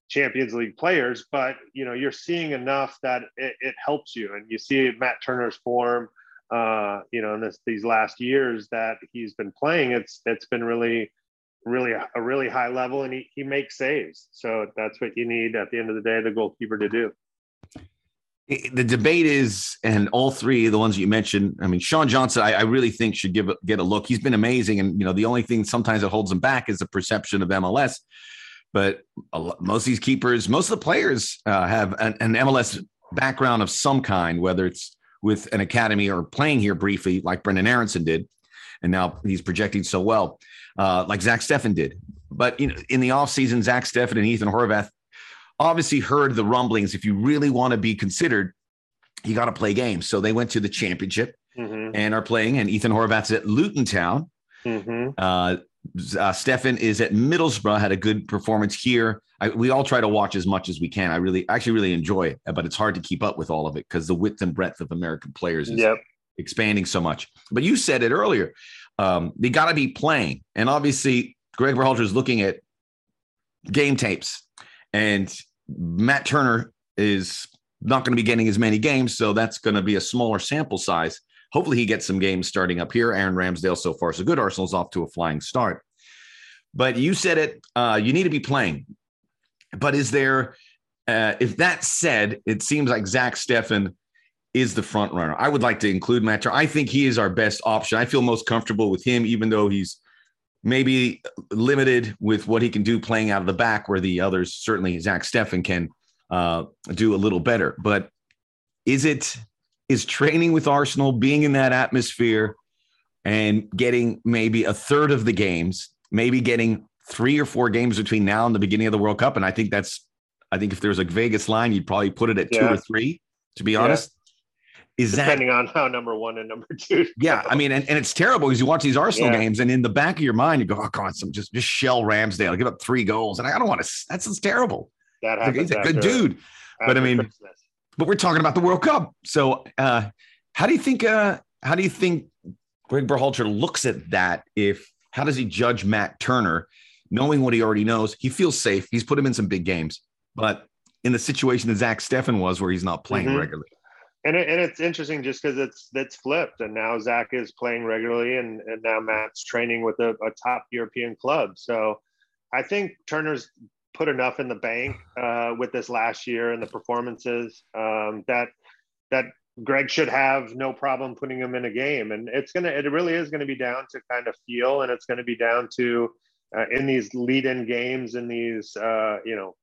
Champions League players, but you know you're seeing enough that it, it helps you, and you see Matt Turner's form. Uh, you know, in this, these last years that he's been playing, it's it's been really, really a, a really high level, and he he makes saves. So that's what you need at the end of the day, the goalkeeper to do the debate is, and all three of the ones you mentioned. I mean, Sean Johnson, I, I really think should give get a look. He's been amazing, and you know, the only thing sometimes that holds him back is the perception of MLS. But most of these keepers, most of the players uh, have an, an, MLS background of some kind, whether it's with an academy or playing here briefly, like Brendan Aaronson did, and now he's projecting so well, uh, like Zach Steffen did. But you know, in the offseason, Zach Steffen and Ethan Horvath obviously heard the rumblings. If you really want to be considered, you got to play games. So they went to the championship mm-hmm. and are playing. And Ethan Horvath's at Luton Town. Mm-hmm. Uh, uh, Steffen is at Middlesbrough, had a good performance here. I, we all try to watch as much as we can. I really, actually, really enjoy it, but it's hard to keep up with all of it because the width and breadth of American players is yep. expanding so much. But you said it earlier. Um, they got to be playing, and obviously, Greg Berhalter is looking at game tapes, and Matt Turner is not going to be getting as many games, so that's going to be a smaller sample size. Hopefully, he gets some games starting up here. Aaron Ramsdale, so far, so good. Arsenal's off to a flying start. But you said it, uh, you need to be playing. But is there, uh, if that said, it seems like Zach Steffen is the front runner. I would like to include Matt Turner. I think he is our best option. I feel most comfortable with him, even though he's maybe limited with what he can do playing out of the back, where the others, certainly Zach Steffen, can uh, do a little better. But is it is training with Arsenal, being in that atmosphere, and getting maybe a third of the games, maybe getting three or four games between now and the beginning of the World Cup? And I think that's, I think if there's a Vegas line, you'd probably put it at yeah. two or three. To be honest, is depending that, on how number one and number two. Yeah, I mean, and, and it's terrible because you watch these Arsenal yeah. games, and in the back of your mind, you go, "Oh God, some just just shell Ramsdale, give up three goals," and I don't want to. That's just terrible. That happens. He's a good dude, but I mean, Christmas. but we're talking about the World Cup. So, uh, how do you think? Uh, how do you think Greg Berhalter looks at that? If how does he judge Matt Turner, knowing what he already knows? He feels safe. He's put him in some big games, but in the situation that Zach Steffen was, where he's not playing mm-hmm. regularly and it, and it's interesting just because it's that's flipped, and now Zach is playing regularly, and and now Matt's training with a, a top European club. So I think Turner's put enough in the bank uh, with this last year and the performances um, that that Greg should have no problem putting him in a game. And it's gonna it really is gonna be down to kind of feel, and it's gonna be down to uh, in these lead-in games, in these uh, you know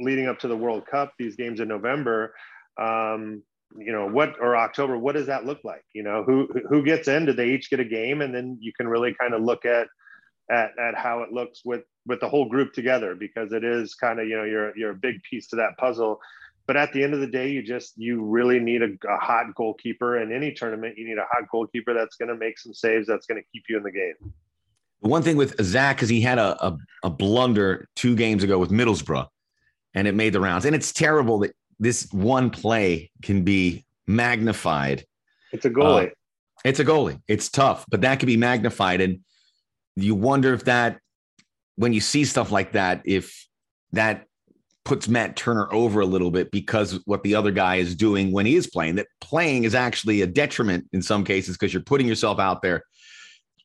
leading up to the World Cup, these games in November. Um, you know what or october what does that look like? You know who who gets in? Do they each get a game? And then you can really kind of look at at, at how it looks with with the whole group together because it is kind of you know you're you're a big piece to that puzzle. But at the end of the day you just you really need a, a hot goalkeeper. In any tournament you need a hot goalkeeper that's going to make some saves that's going to keep you in the game. The one thing with zach because he had a, a, a blunder two games ago with middlesbrough and it made the rounds. And it's terrible that this one play can be magnified. It's a goalie. Uh, it's a goalie. It's tough, but that can be magnified. And you wonder if that, when you see stuff like that, if that puts Matt Turner over a little bit because what the other guy is doing when he is playing, that playing is actually a detriment in some cases because you're putting yourself out there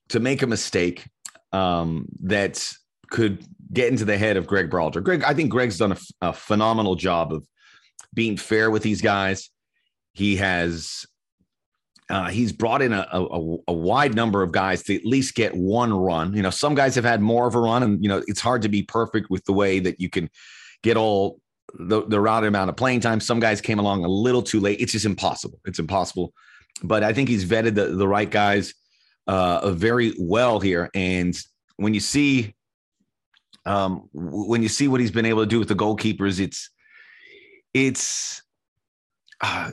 to make a mistake um, that could get into the head of Greg Berhalter. Greg, I think Greg's done a, a phenomenal job of being fair with these guys. He has uh, he's brought in a, a, a, wide number of guys to at least get one run. You know, some guys have had more of a run, and you know it's hard to be perfect with the way that you can get all the, the right amount of playing time. Some guys came along a little too late. It's just impossible. It's impossible. But I think he's vetted the, the right guys uh, very well here. And when you see um, when you see what he's been able to do with the goalkeepers, it's it's uh,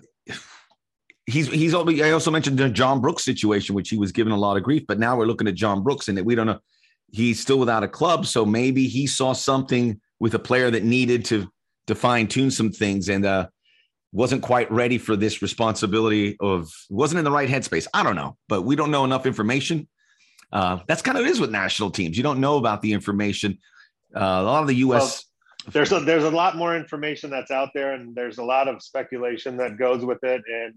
he's he's I also mentioned the John Brooks situation, which he was given a lot of grief, but now we're looking at John Brooks and we don't know he's still without a club, so maybe he saw something with a player that needed to to fine tune some things and uh, wasn't quite ready for this responsibility of wasn't in the right headspace. I don't know, but we don't know enough information. Uh, that's kind of it is with national teams. You don't know about the information. Uh, a lot of the U.S. There's a there's a lot more information that's out there, and there's a lot of speculation that goes with it. And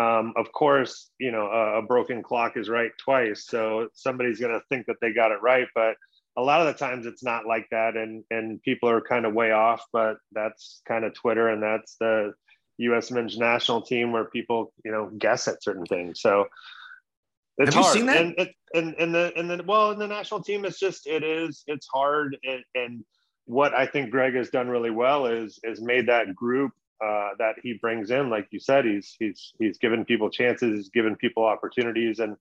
um, of course, you know, a, a broken clock is right twice, so somebody's going to think that they got it right, but a lot of the times it's not like that and and people are kind of way off. But that's kind of twitter and that's the us men's national team where people you know guess at certain things. So it's Have hard. you seen that? And, and and and the and the well in the national team it's just it is it's hard. And, and what i think greg has done really well is is made that group uh, that he brings in like you said he's he's he's given people chances he's given people opportunities. And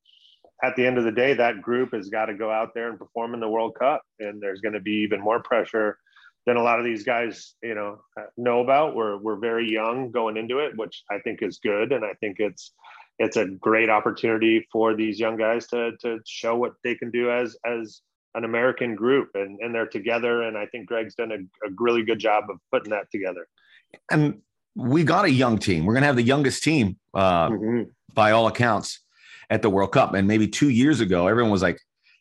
at the end of the day, that group has got to go out there and perform in the World Cup, and there's going to be even more pressure than a lot of these guys, you know, know about. We're we're very young going into it, which I think is good, and I think it's it's a great opportunity for these young guys to to show what they can do as as an American group, and and they're together. And I think Greg's done a, a really good job of putting that together. And we got a young team. We're going to have the youngest team uh, mm-hmm. by all accounts at the World Cup. And maybe two years ago, everyone was like,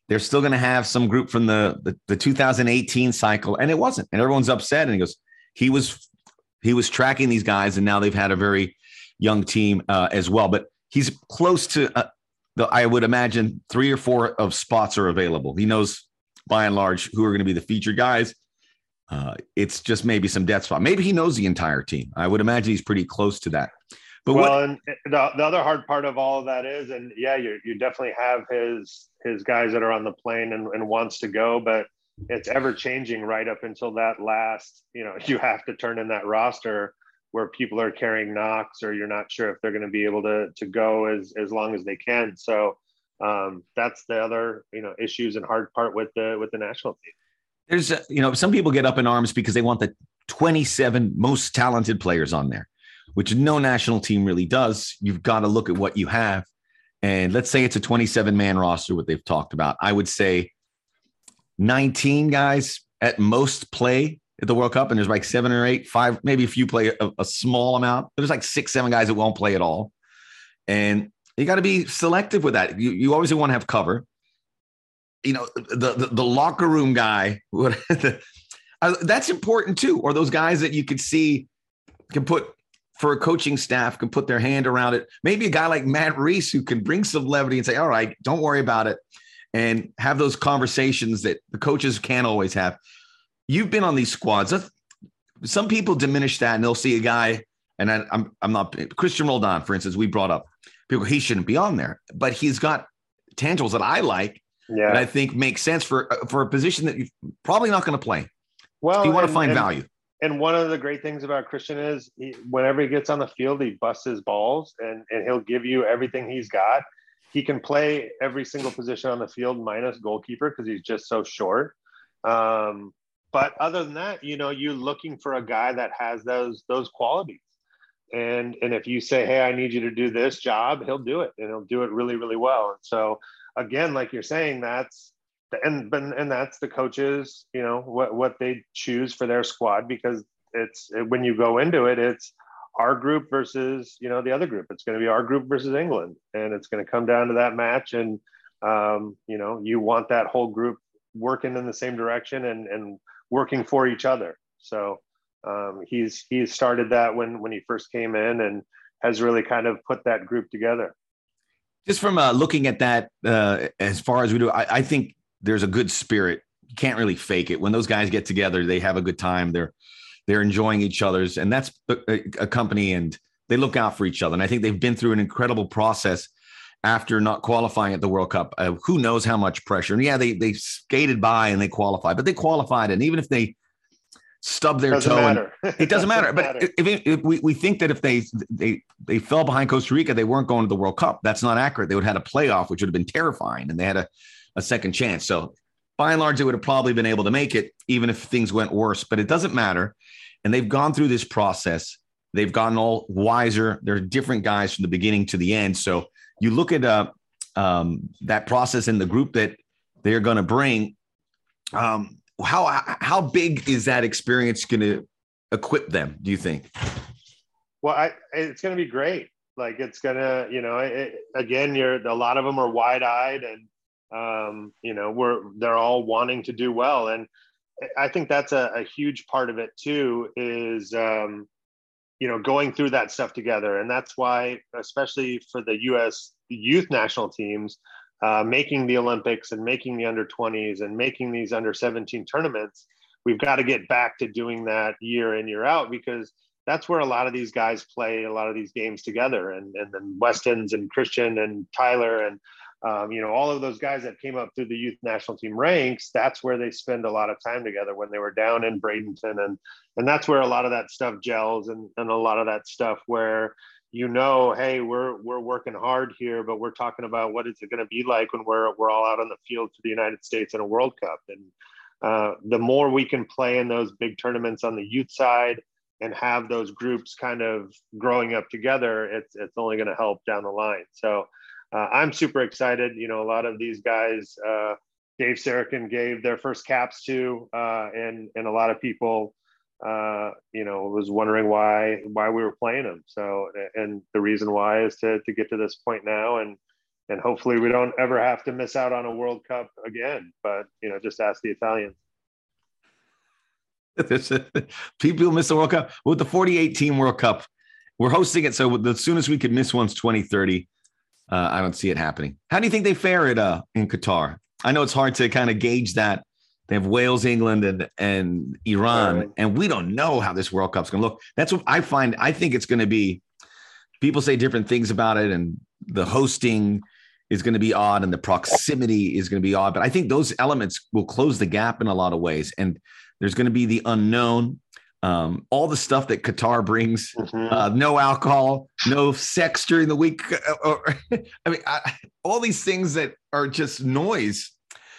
they're still going to have some group from the, the, the 2018 cycle, and it wasn't. And everyone's upset. And he goes, he was he was tracking these guys, and now they've had a very young team uh, as well. But he's close to uh, the. I would imagine three or four of spots are available. He knows by and large who are going to be the featured guys. Uh, it's just maybe some death spot. Maybe he knows the entire team. I would imagine he's pretty close to that. But well, what, and the, the other hard part of all of that is, and yeah, you you definitely have his his guys that are on the plane and, and wants to go, but it's ever changing right up until that last. You know, you have to turn in that roster where people are carrying knocks, or you're not sure if they're going to be able to to go as as long as they can. So um, that's the other you know issues and hard part with the with the national team. There's you know some people get up in arms because they want the 27 most talented players on there which no national team really does. You've got to look at what you have. And let's say it's a 27 man roster, what they've talked about. I would say 19 guys at most play at the World Cup, and there's like seven or eight, five, maybe a few play a, a small amount. There's like six, seven guys that won't play at all. And you got to be selective with that. You, you always want to have cover. You know, the, the, the locker room guy, uh, that's important too. Or those guys that you could see can put for a coaching staff can put their hand around it. Maybe a guy like Matt Reis who can bring some levity and say, all right, don't worry about it. And have those conversations that the coaches can't always have. You've been on these squads. Some people diminish that and they'll see a guy, and I, I'm, I'm not Cristian Roldan, for instance, we brought up people, he shouldn't be on there, but he's got tangibles that I like yeah. that I think make sense for, for a position that you're probably not going to play. Well, you want and, to find value and one of the great things about Christian is he, whenever he gets on the field, he busts his balls and, and he'll give you everything he's got. He can play every single position on the field minus goalkeeper because he's just so short. Um, but other than that, you know, you're looking for a guy that has those those qualities. And and if you say, hey, I need you to do this job, he'll do it and he'll do it really, really well. And so again, like you're saying, that's and and that's the coaches you know what what they choose for their squad because it's when you go into it it's our group versus you know the other group it's going to be our group versus england and it's going to come down to that match and um, you know you want that whole group working in the same direction and and working for each other so um, he's he's started that when when he first came in and has really kind of put that group together just from uh, looking at that uh, as far as we do I, I think there's a good spirit. You can't really fake it. When those guys get together, they have a good time. They're they're enjoying each other's, and that's a, a company, and they look out for each other. And I think they've been through an incredible process after not qualifying at the World Cup. Uh, who knows how much pressure? And yeah, they they skated by and they qualified, but they qualified, and even if they stub their doesn't toe, matter. it doesn't matter. But matter. If, if, we, we think that if they they they fell behind Costa Rica, they weren't going to the World Cup. That's not accurate. They would have had a playoff, which would have been terrifying, and they had a a second chance. So by and large, they would have probably been able to make it, even if things went worse. But it doesn't matter. And they've gone through this process. They've gotten all wiser. They're different guys from the beginning to the end. So you look at uh, um, that process in the group that they're going to bring. Um, how how big is that experience going to equip them? Do you think? Well, I, it's going to be great. Like it's gonna, you know, it, again, you're a lot of them are wide eyed and um, you know, we're they're all wanting to do well, and I think that's a, a huge part of it too. Is um, you know going through that stuff together, and that's why, especially for the U.S. youth national teams, uh, making the Olympics and making the under 20s and making these under 17 tournaments, we've got to get back to doing that year in year out because that's where a lot of these guys play a lot of these games together, and and then Westons and Christian and Tyler and um, you know, all of those guys that came up through the youth national team ranks, that's where they spend a lot of time together when they were down in Bradenton. And, and that's where a lot of that stuff gels and, and a lot of that stuff where, you know, hey, we're, we're working hard here, but we're talking about what is it going to be like when we're, we're all out on the field for the United States in a World Cup. And uh, the more we can play in those big tournaments on the youth side, and have those groups kind of growing up together, it's it's only going to help down the line. So uh, I'm super excited. You know, a lot of these guys, uh, Dave Sarachan gave their first caps to, uh, and and a lot of people, uh, you know, was wondering why why we were playing them. So, and the reason why is to to get to this point now, and and hopefully we don't ever have to miss out on a World Cup again. But you know, just ask the Italians. People miss the World Cup with the 48 team World Cup. We're hosting it, so the soonest we could miss one's 2030 uh, I don't see it happening. How do you think they fare it uh, in Qatar? I know it's hard to kind of gauge that. They have Wales, England, and and Iran, right. and we don't know how this World Cup's going to look. That's what I find. I think it's going to be. People say different things about it, and the hosting is going to be odd, and the proximity is going to be odd. But I think those elements will close the gap in a lot of ways, and there's going to be the unknown um, all the stuff that Qatar brings, mm-hmm. uh, no alcohol, no sex during the week. Uh, or, I mean, I, all these things that are just noise.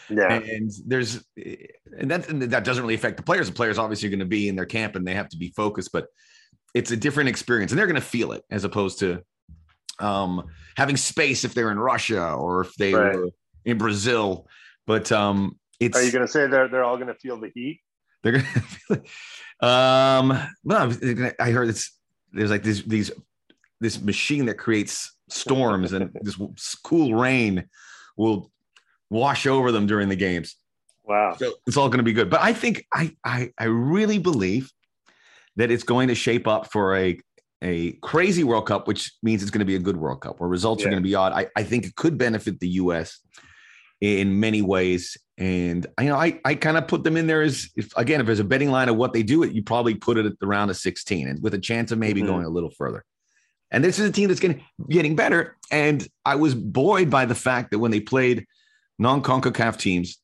Yeah. And there's, and that, and that doesn't really affect the players. The players obviously are going to be in their camp and they have to be focused, but it's a different experience and they're going to feel it as opposed to um, having space if they're in Russia or if they right. were in Brazil. But um, it's, are you going to say they're, they're all going to feel the heat? They're going to feel it. Um, well, I heard it's there's like these these this machine that creates storms and this cool rain will wash over them during the games. Wow. So it's all going to be good. But I think I I I really believe that it's going to shape up for a a crazy World Cup, which means it's going to be a good World Cup where results yeah. are going to be odd. I, I think it could benefit the US in many ways. And you know, I I kind of put them in there as if again, if there's a betting line of what they do, it you probably put it at the round of 16 and with a chance of maybe mm-hmm. going a little further. And this is a team that's getting getting better. And I was buoyed by the fact that when they played non-CONCACAF teams,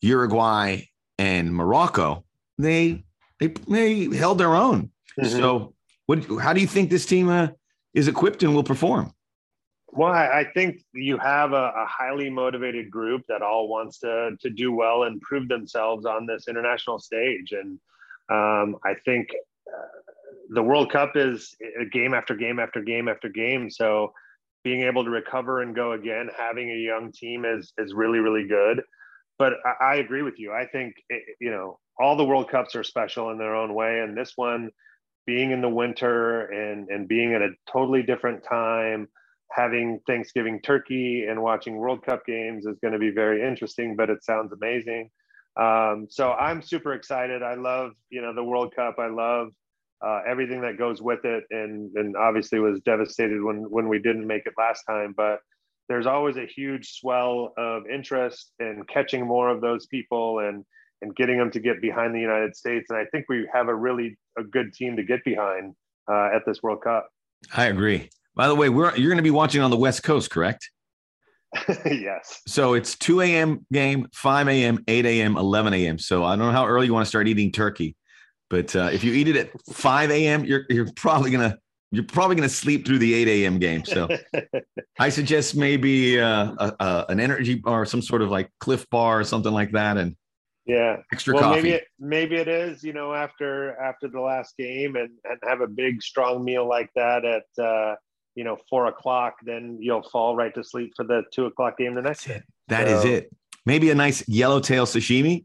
Uruguay and Morocco, they they they held their own. Mm-hmm. So, what? How do you think this team uh, is equipped and will perform? Well, I think you have a, a, highly motivated group that all wants to to do well and prove themselves on this international stage, and um, I think uh, the World Cup is a game after game after game after game. So being able to recover and go again, having a young team is is really really good. But I, I agree with you. I think it, you know all the World Cups are special in their own way, and this one being in the winter and and being at a totally different time having Thanksgiving turkey and watching World Cup games is going to be very interesting, but it sounds amazing. Um, so I'm super excited. I love, you know, the World Cup. I love uh, everything that goes with it, and and obviously was devastated when when we didn't make it last time. But there's always a huge swell of interest in catching more of those people and and getting them to get behind the United States. And I think we have a really a good team to get behind uh, at this World Cup. I agree. By the way, we're you're going to be watching on the West Coast, correct? yes. So it's 2 a.m. game, 5 a.m., 8 a.m., 11 a.m. So I don't know how early you want to start eating turkey, but uh, if you eat it at 5 a.m., you're you're probably gonna you're probably gonna sleep through the 8 a.m. game. So I suggest maybe uh, a, a, an energy bar, some sort of like Clif Bar or something like that, and yeah, extra well, coffee. Maybe it, maybe it is, you know, after after the last game and and have a big strong meal like that at. Uh, you know four o'clock, then you'll fall right to sleep for the two o'clock game the next day. That so, is it. Maybe a nice yellowtail sashimi.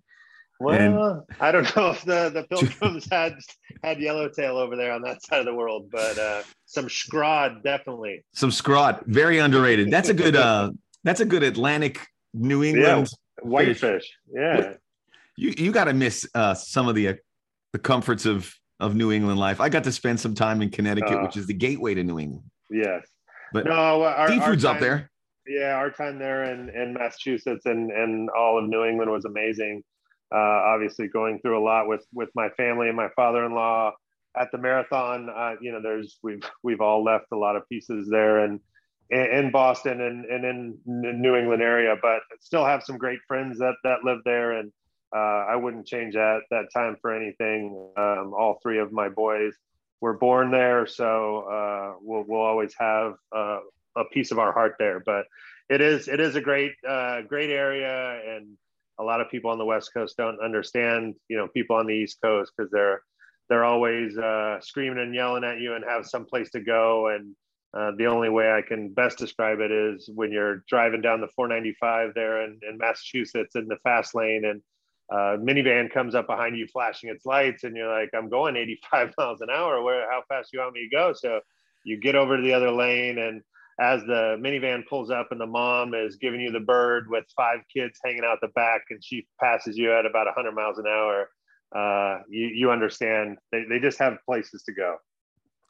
Well, and, I don't know if the the Pilgrims had had yellowtail over there on that side of the world, but uh, some scrod definitely. Some scrod, very underrated. That's a good. uh That's a good Atlantic New England yeah, whitefish. Yeah. You you got to miss uh, some of the uh, the comforts of of New England life. I got to spend some time in Connecticut, uh, which is the gateway to New England. Yes. But no, our, seafood's our time, up there. Yeah, our time there in, in Massachusetts and, and all of New England was amazing. Uh, obviously, going through a lot with with my family and my father-in-law at the marathon. Uh, you know, there's we've we've all left a lot of pieces there and in Boston and, and in New England area, but still have some great friends that that live there, and uh, I wouldn't change that that time for anything. Um, all three of my boys were born there, so uh, we'll we'll always have uh, a piece of our heart there. But it is it is a great uh, great area, and a lot of people on the West Coast don't understand. You know, people on the East Coast because they're they're always uh, screaming and yelling at you and have some place to go. And uh, the only way I can best describe it is when you're driving down the 495 there in, in Massachusetts in the fast lane and uh, minivan comes up behind you flashing its lights and you're like i'm going 85 miles an hour. Where how fast you want me to go? So you get over to the other lane and as the minivan pulls up and the mom is giving you the bird with five kids hanging out the back and she passes you at about 100 miles an hour uh, you, you understand they, they just have places to go.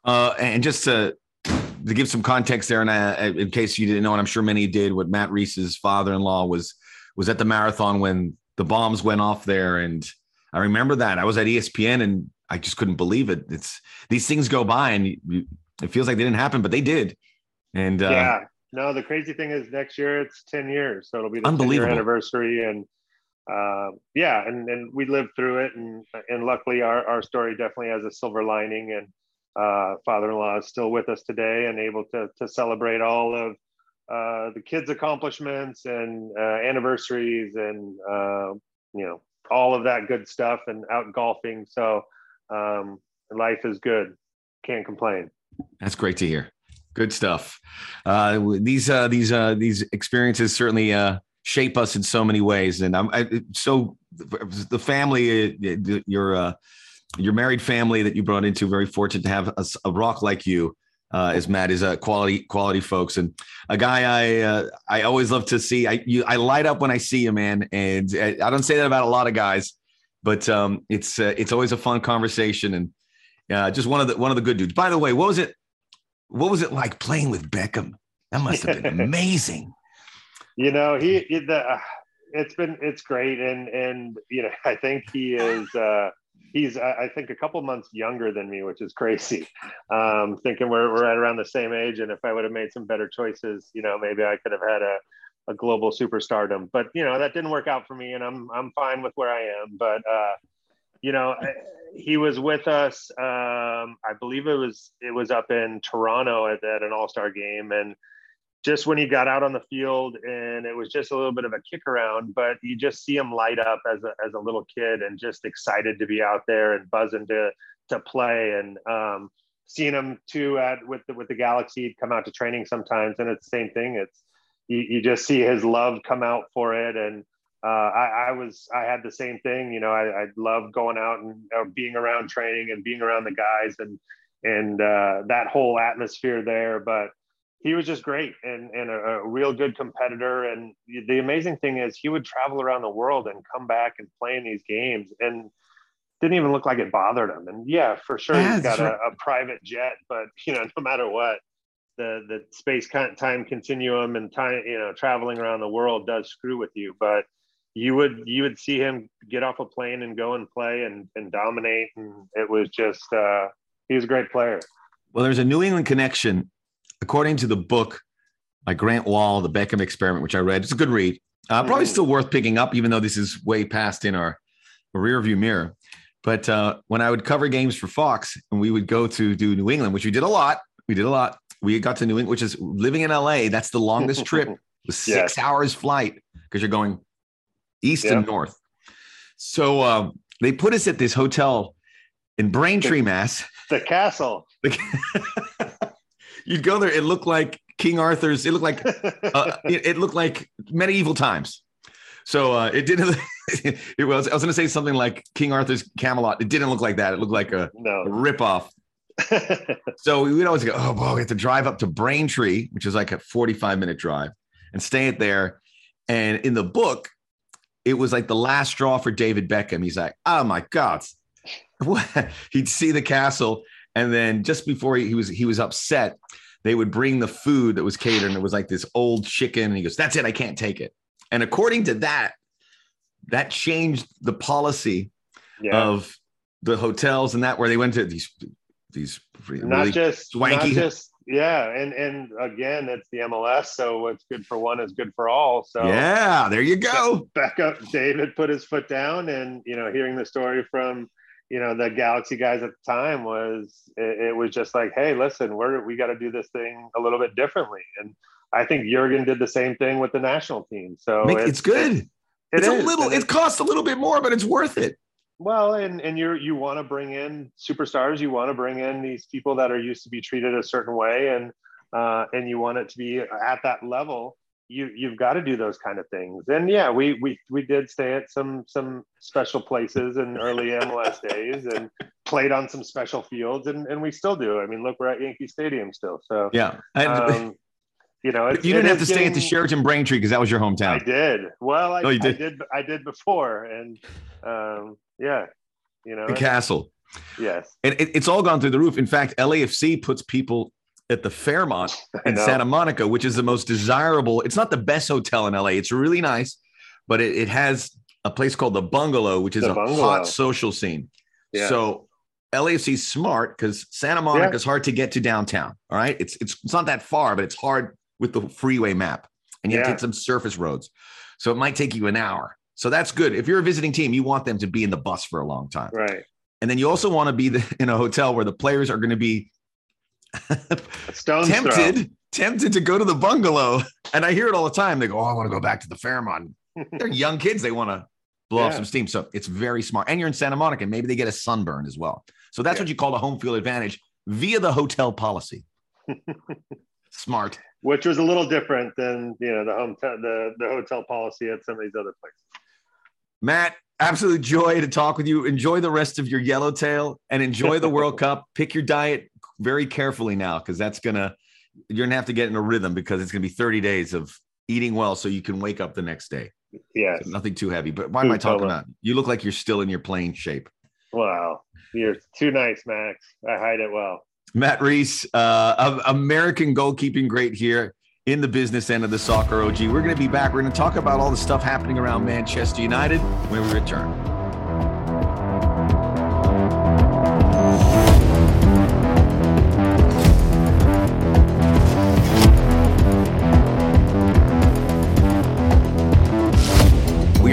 Uh, and just to to give some context there and uh, in case you didn't know and i'm sure many did what matt Reis's father-in-law was was at the marathon when the bombs went off there. And i remember that. I was at espn and i just couldn't believe it. It's these things go by and you, it feels like they didn't happen but they did. And uh, yeah. No the crazy thing is next year it's 10 years. So it'll be the 10 year anniversary. And uh, yeah. And and we lived through it. And and luckily our, our story definitely has a silver lining. And uh, father-in-law is still with us today and able to to celebrate all of uh, the kids' accomplishments and uh, anniversaries and uh, you know all of that good stuff and out golfing. So um, life is good. Can't complain. That's great to hear. Good stuff. Uh, these uh, these uh, these experiences certainly uh, shape us in so many ways, and I'm I, so the family, uh, your uh, your married family that you brought into, very fortunate to have a, a rock like you uh, as Matt is a quality quality folks and a guy I uh, I always love to see. I you, I light up when I see you, man, and I, I don't say that about a lot of guys, but um, it's uh, it's always a fun conversation and uh, just one of the one of the good dudes. By the way, what was it? What was it like playing with Beckham? That must have been amazing. you know, he, he the, uh, it's been it's great, and and you know, I think he is. Uh, he's I think a couple months younger than me, which is crazy. Um, thinking we're we're at around the same age, and if I would have made some better choices, you know, maybe I could have had a a global superstardom. But you know that didn't work out for me, and I'm I'm fine with where I am. But uh, you know, he was with us. Um, I believe it was it was up in Toronto at, at an All Star game, and just when he got out on the field and it was just a little bit of a kick around, but you just see him light up as a, as a little kid and just excited to be out there and buzzing to, to play. And um, seeing him too at with the, with the Galaxy come out to training sometimes. And it's the same thing. It's, you, you just see his love come out for it. And uh, I, I, was, I had the same thing, you know, I, I love going out and uh, being around training and being around the guys and, and uh, that whole atmosphere there. But he was just great and, and a, a, real good competitor. And the amazing thing is he would travel around the world and come back and play in these games and didn't even look like it bothered him. And yeah, for sure, yeah, he's got a, a, private jet, but you know, no matter what, the, the space time continuum and time, you know, traveling around the world does screw with you, but you would, you would see him get off a plane and go and play and, and dominate. And it was just, uh, he was a great player. Well, there's a New England connection according to the book by Grant Wahl, The Beckham Experiment, which I read, it's a good read. Uh, probably still worth picking up, even though this is way past in our rear view mirror. But uh, when I would cover games for Fox and we would go to do New England, which we did a lot, we did a lot. We got to New England, which is living in LA. That's the longest trip, six yes. hours flight because you're going east yeah. and north. So uh, they put us at this hotel in Braintree, the, Mass. The castle. you'd go there. It looked like King Arthur's. It looked like uh, it, it, looked like medieval times. So uh, it didn't. it was. I was going to say something like King Arthur's Camelot. It didn't look like that. It looked like a, No. a ripoff. so we would always go, oh, boy, we have to drive up to Braintree, which is like a 45 minute drive, and stay it there. And in the book, it was like the last straw for David Beckham. He's like, oh my God. What? He'd see the castle. And then just before he, he was he was upset, they would bring the food that was catered, and it was like this old chicken. And he goes, That's it, I can't take it. And according to that, that changed the policy yeah. of the hotels and that where they went to these these really not just swanky- not just yeah and and again it's the mls so what's good for one is good for all so yeah there you go back up david put his foot down and you know hearing the story from you know the galaxy guys at the time was it, it was just like hey listen we're we got to do this thing a little bit differently and i think jurgen did the same thing with the national team so Make- it's, good it it's a is, little and it costs a little bit more but it's worth it Well, and and you're you want to bring in superstars. You want to bring in these people that are used to be treated a certain way, and uh, and you want it to be at that level. You you've got to do those kind of things. And yeah, we we we did stay at some some special places in early MLS days, and played on some special fields, and and we still do. I mean, look, we're at Yankee Stadium still. So yeah and um, you know, it's, you didn't have to stay at the Sheraton Braintree because that was your hometown. I did. Well, I, Oh, you I did? did. I did before, and um, yeah, you know, the castle yes. and it, it's all gone through the roof in fact lafc puts people at the fairmont in. Santa Monica, which is the most desirable. It's not the best hotel in LA. It's really nice, but it, it has a place called the Bungalow, which is The a Bungalow. hot social scene. Yeah. So LAFC's smart because Santa Monica is hard to get to downtown. All right, it's it's it's not that far, but it's hard with the freeway map, and you have to Yeah. hit some surface roads. So it might take you an hour. So that's good. If you're a visiting team, you want them to be in the bus for a long time. Right. And then you also want to be the, in a hotel where the players are going to be Stone's throw. tempted tempted to go to the bungalow. And i hear it all the time. They go oh i want to go back to the fairmont. They're young kids. They want to blow off some steam. So it's very smart. And you're in santa monica. Maybe they get a sunburn as well. So that's Yeah. what you call a home field advantage via the hotel policy. Smart. Which was a little different than you know the home the the hotel policy at some of these other places. matt absolute joy to talk with you. Enjoy the rest of your yellowtail and enjoy the world cup. Pick your diet very carefully now because that's gonna you're gonna have to get in a rhythm because it's gonna be 30 days of eating well so you can wake up the next day Yeah, So nothing too heavy. But why am I talking about? You look like you're still in your playing shape. Wow. You're too nice, Max. I hide it well. Matt Reis, uh, American goalkeeping great here in the business end of the soccer OG. We're going to be back. We're going to talk about all the stuff happening around Manchester United when we return.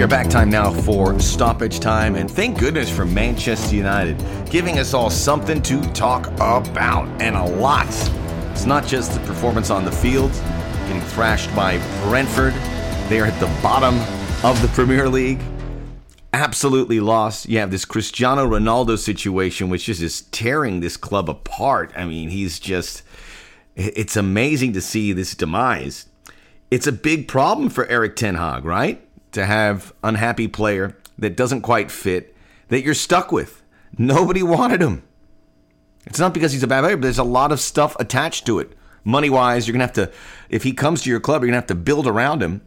We are back time now for stoppage time, and thank goodness for Manchester United, giving us all something to talk about, and a lot. It's not just the performance on the field, getting thrashed by Brentford. They are at the bottom of the Premier League. Absolutely lost. You have this Cristiano Ronaldo situation, which is just tearing this club apart. I mean, he's just, it's amazing to see this demise it's a big problem for Erik Ten Hag, right? To have unhappy player that doesn't quite fit that you're stuck with. Nobody wanted him. It's not because he's a bad player, but there's a lot of stuff attached to it. Money wise, you're gonna have to if he comes to your club, you're gonna have to build around him.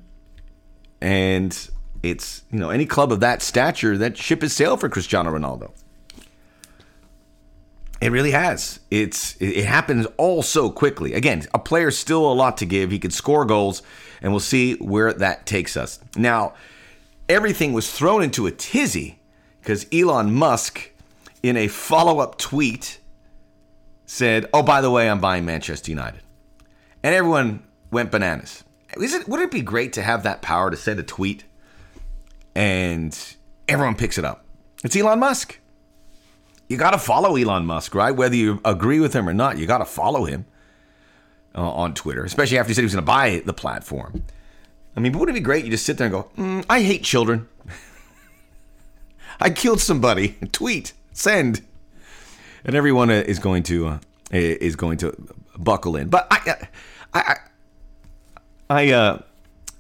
And it's you know, any club of that stature, that ship has sailed for Cristiano Ronaldo. It really has. It's it it happens all so quickly. Again, a player's still a lot to give. He could score goals, and we'll see where that takes us. Now, everything was thrown into a tizzy because Elon Musk, in a follow-up tweet, said, "Oh, by the way, I'm buying Manchester United," and everyone went bananas. It? Would it be great to have that power to send a tweet and everyone picks it up? It's Elon Musk you got to follow Elon Musk, right? Whether you agree with him or not, you got to follow him uh, on Twitter, especially after he said he was going to buy the platform. I mean, wouldn't it be great? You just sit there and go, mm, I hate children. I killed somebody. Tweet, send, and everyone uh, is going to uh, is going to buckle in. But I, I, I, I, uh,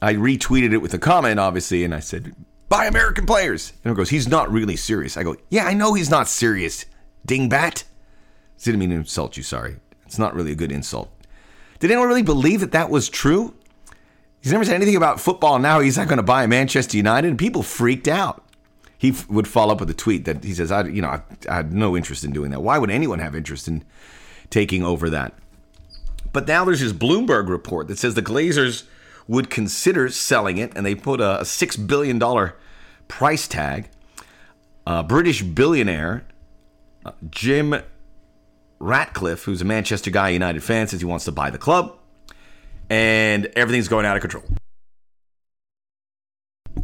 I retweeted it with a comment, obviously, and I said, buy American players. And he goes, he's not really serious. I go, yeah, I know he's not serious, dingbat. Didn't mean to insult you, sorry. It's not really a good insult. Did anyone really believe that that was true? He's never said anything about football. Now he's not going to buy Manchester United, and people freaked out. He f- would follow up with a tweet that he says, "I, you know, I, I had no interest in doing that. Why would anyone have interest in taking over that?" But now there's this Bloomberg report that says the Glazers would consider selling it, and they put a, a six billion dollar price tag. A British billionaire uh, Jim Ratcliffe, who's a Manchester guy, United fan, says he wants to buy the club, and everything's going out of control.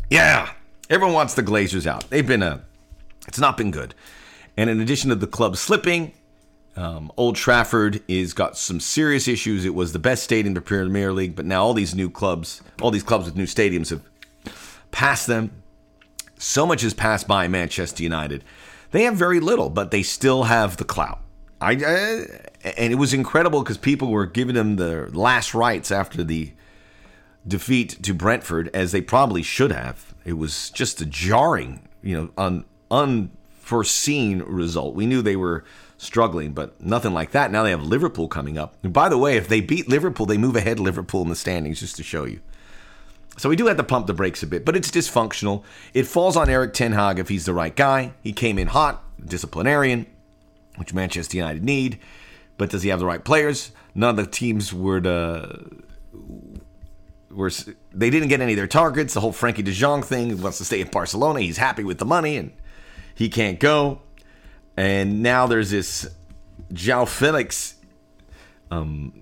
Yeah, everyone wants the Glazers out. They've been a, it's not been good. And in addition to the club slipping, um, Old Trafford is got some serious issues. It was the best stadium in the Premier League, but now all these new clubs, all these clubs with new stadiums have passed them. So much has passed by Manchester United. They have very little, but they still have the clout. I, uh, and it was incredible because people were giving them the last rites after the defeat to Brentford, as they probably should have. It was just a jarring, you know, un, unforeseen result. We knew they were struggling, but nothing like that. Now they have Liverpool coming up. And by the way, if they beat Liverpool, they move ahead Liverpool in the standings, just to show you. So we do have to pump the brakes a bit, but it's dysfunctional. It falls on Erik Ten Hag if he's the right guy. He came in hot, disciplinarian which Manchester United need. But does he have the right players? None of the teams were to, were they didn't get any of their targets. The whole Frenkie De Jong thing he wants to stay in Barcelona. He's happy with the money and he can't go. And now there's this João Felix um,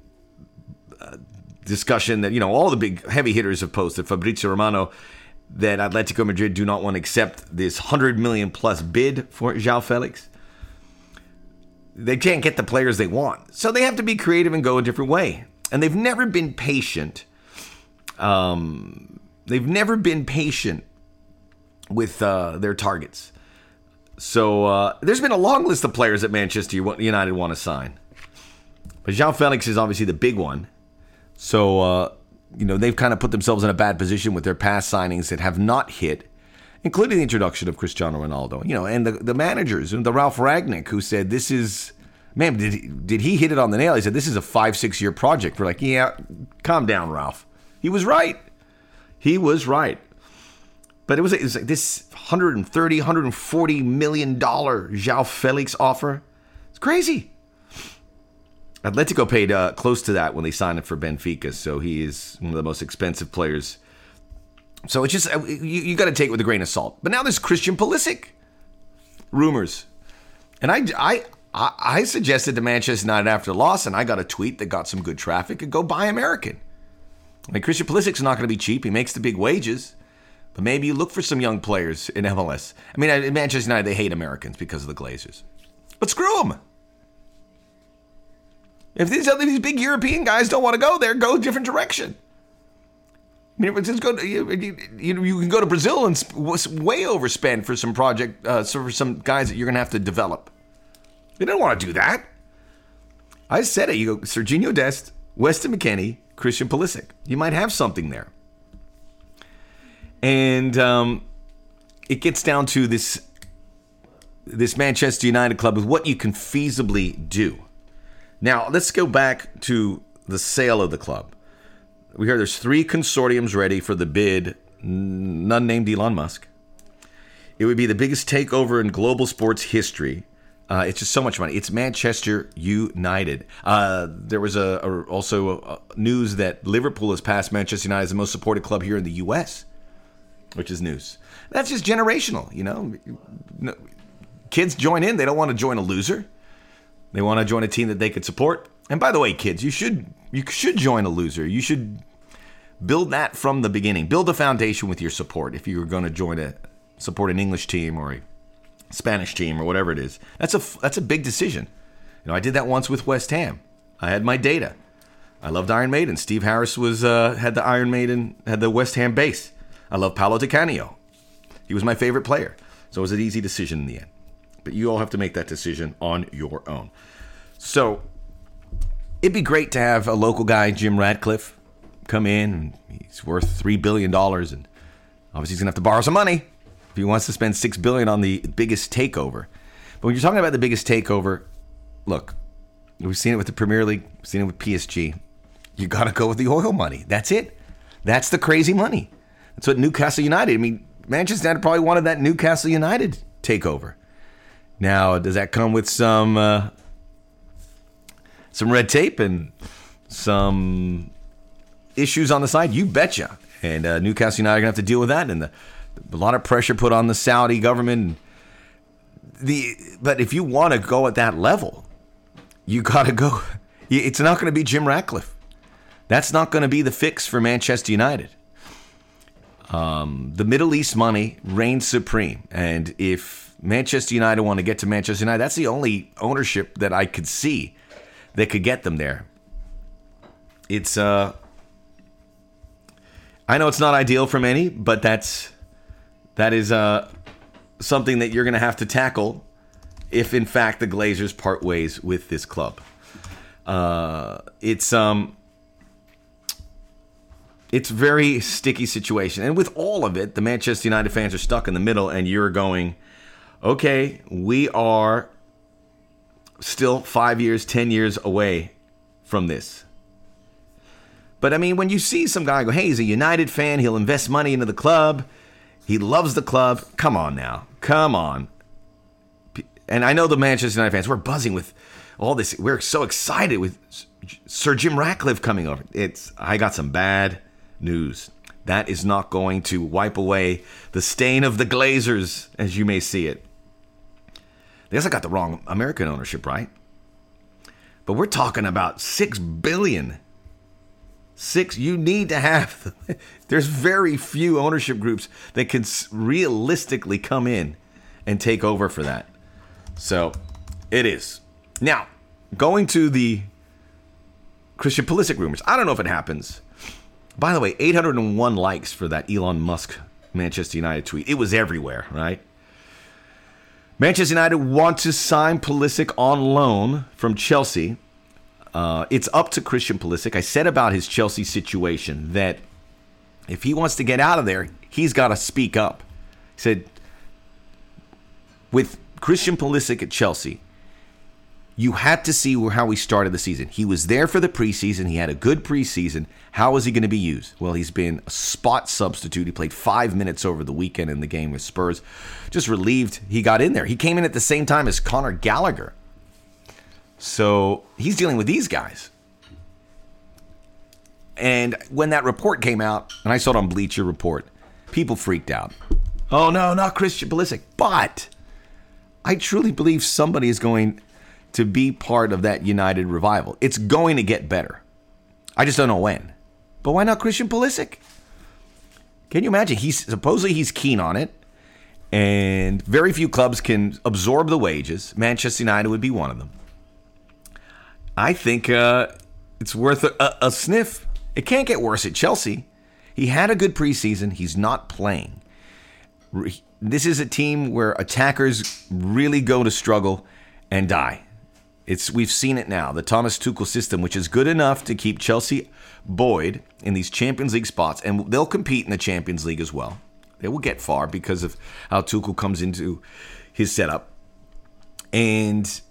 uh, discussion that you know all the big heavy hitters have posted. Fabrizio Romano that Atletico Madrid do not want to accept this 100 million plus bid for João Felix they can't get the players they want. So they have to be creative and go a different way. And they've never been patient. Um, they've never been patient with uh, their targets. So uh, there's been a long list of players that Manchester United want to sign. But João Felix is obviously the big one. So, uh, you know, they've kind of put themselves in a bad position with their past signings that have not hit including the introduction of Cristiano Ronaldo. You know, and the, the managers, and the Ralf Rangnick, who said this is, man, did he, did he hit it on the nail? He said this is a five six year project. We're like, yeah, calm down, Ralph. He was right. He was right. But it was, it was like this 130, 140 million dollar João Felix offer. It's crazy. Atletico paid uh, close to that when they signed him for Benfica, so he is one of the most expensive players so it's just, uh, you, you got to take it with a grain of salt. But now there's Christian Pulisic rumors. And I, I, I suggested to Manchester United after the loss, and I got a tweet that got some good traffic, and go buy American. I mean, Christian Pulisic's not going to be cheap. He makes the big wages. But maybe you look for some young players in MLS. I mean, in Manchester United, they hate Americans because of the Glazers. But screw them. If these other these big European guys don't want to go there, go a different direction. Just go to, you, you, you can go to Brazil and way overspend for some project, uh, for some guys that you're going to have to develop. You don't want to do that. I said it. You go Sergiño Dest, Weston McKennie, Christian Pulisic. You might have something there. And um, it gets down to this this Manchester United club with what you can feasibly do. Now, let's go back to the sale of the club we hear there's three consortiums ready for the bid, none named Elon Musk. It would be the biggest takeover in global sports history. Uh, it's just so much money. It's Manchester United. Uh, there was a, a also a news that Liverpool has passed Manchester United as the most supported club here in the U.S., which is news. That's just generational, you know. Kids join in; they don't want to join a loser. They want to join a team that they could support. And by the way, kids, you should you should join a loser. You should build that from the beginning. Build a foundation with your support if you're going to join a support an English team or a Spanish team or whatever it is. That's a that's a big decision. You know, I did that once with West Ham. I had my data. I loved Iron Maiden. Steve Harris was uh, had the Iron Maiden had the West Ham base. I love Paolo Di Canio. He was my favorite player. So it was an easy decision in the end. But you all have to make that decision on your own. So it'd be great to have a local guy, Jim Ratcliffe, come in. he's worth three billion dollars, and obviously he's gonna have to borrow some money if he wants to spend six billion on the biggest takeover. But when you're talking about the biggest takeover, look, we've seen it with the Premier League, we've seen it with PSG. You got to go with the oil money. That's it. That's the crazy money. That's what Newcastle United. I mean, Manchester United probably wanted that Newcastle United takeover. Now, does that come with some uh, some red tape and some issues on the side? You betcha. And uh, Newcastle United are gonna have to deal with that, and the, a lot of pressure put on the Saudi government. The but if you want to go at that level, you got to go. It's not going to be Jim Ratcliffe. That's not going to be the fix for Manchester United. Um, the Middle East money reigns supreme, and if Manchester United want to get to Manchester United, that's the only ownership that I could see that could get them there. It's uh, I know it's not ideal for many, but that's that is uh something that you're going to have to tackle if in fact the Glazers part ways with this club. Uh, it's um, it's very sticky situation, and with all of it, the Manchester United fans are stuck in the middle, and you're going, okay, we are still five years, ten years away from this. But I mean, when you see some guy go, hey, he's a United fan, he'll invest money into the club, he loves the club. Come on now, come on and I know the Manchester United fans, we're buzzing with all this. We're so excited with Sir Jim Ratcliffe coming over. It's I got some bad news. That is not going to wipe away the stain of the Glazers, as you may see it. I guess I got the wrong American ownership, right? But we're talking about six billion. Six. You need to have. There's very few ownership groups that can realistically come in and take over for that. So it is. Now, going to the Christian Pulisic rumors. I don't know if it happens. By the way, 801 likes for that Elon Musk Manchester United tweet. It was everywhere, right? Manchester United want to sign Pulisic on loan from Chelsea. Uh, it's up to Christian Pulisic. I said about his Chelsea situation that if he wants to get out of there, he's got to speak up. He said, with Christian Pulisic at Chelsea, you had to see how he started the season. He was there for the preseason. He had a good preseason. How is he going to be used? Well, he's been a spot substitute. He played five minutes over the weekend in the game with Spurs. Just relieved he got in there. He came in at the same time as Conor Gallagher. So he's dealing with these guys. And when that report came out, and I saw it on Bleacher Report, people freaked out. Oh no, not Christian Pulisic. But I truly believe somebody is going to be part of that United revival. It's going to get better. I just don't know when. But why not Christian Pulisic? Can you imagine? He's supposedly he's keen on it, and very few clubs can absorb the wages. Manchester United would be one of them. I think uh, it's worth a, a sniff. It can't get worse at Chelsea. He had a good preseason. He's not playing this is a team where attackers really go to struggle and die. It's we've seen it now. The Thomas Tuchel system, which is good enough to keep Chelsea buoyed in these Champions League spots, and they'll compete in the Champions League as well. They will get far because of how Tuchel comes into his setup. And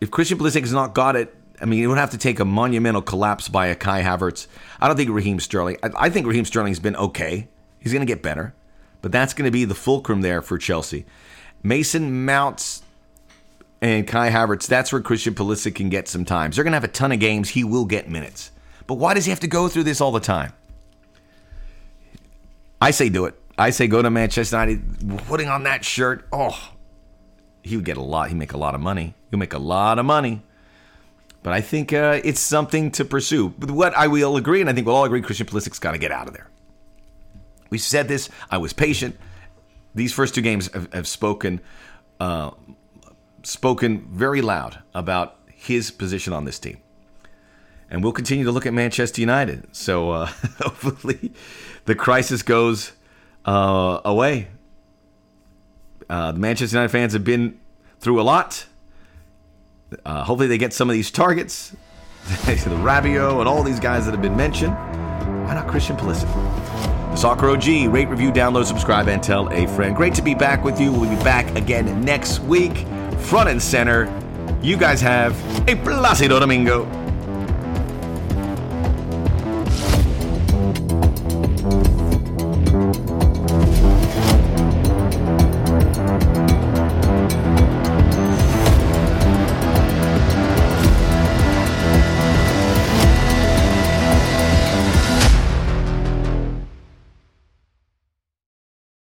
if Christian Pulisic has not got it, I mean, it would have to take a monumental collapse by a Kai Havertz. I don't think Raheem Sterling. I, I think Raheem Sterling's been okay. He's going to get better. But that's going to be the fulcrum there for Chelsea. Mason Mounts and Kai Havertz, that's where Christian Pulisic can get some times. They're going to have a ton of games. He will get minutes. But why does he have to go through this all the time? I say do it. I say go to Manchester United, putting on that shirt. Oh, he would get a lot. He'd make a lot of money. He'll make a lot of money. But I think uh, it's something to pursue. But what I will agree, and I think we'll all agree, Christian Pulisic's got to get out of there. We said this. I was patient. These first two games have, have spoken uh, spoken very loud about his position on this team. And we'll continue to look at Manchester United. So uh, hopefully the crisis goes uh, away. Uh, the Manchester United fans have been through a lot. Uh, hopefully they get some of these targets, the Rabiot and all these guys that have been mentioned. Why not Christian Pulisic? The Soccer OG, rate, review, download, subscribe, and tell a friend. Great to be back with you. We'll be back again next week, front and center. You guys have a Placido Domingo.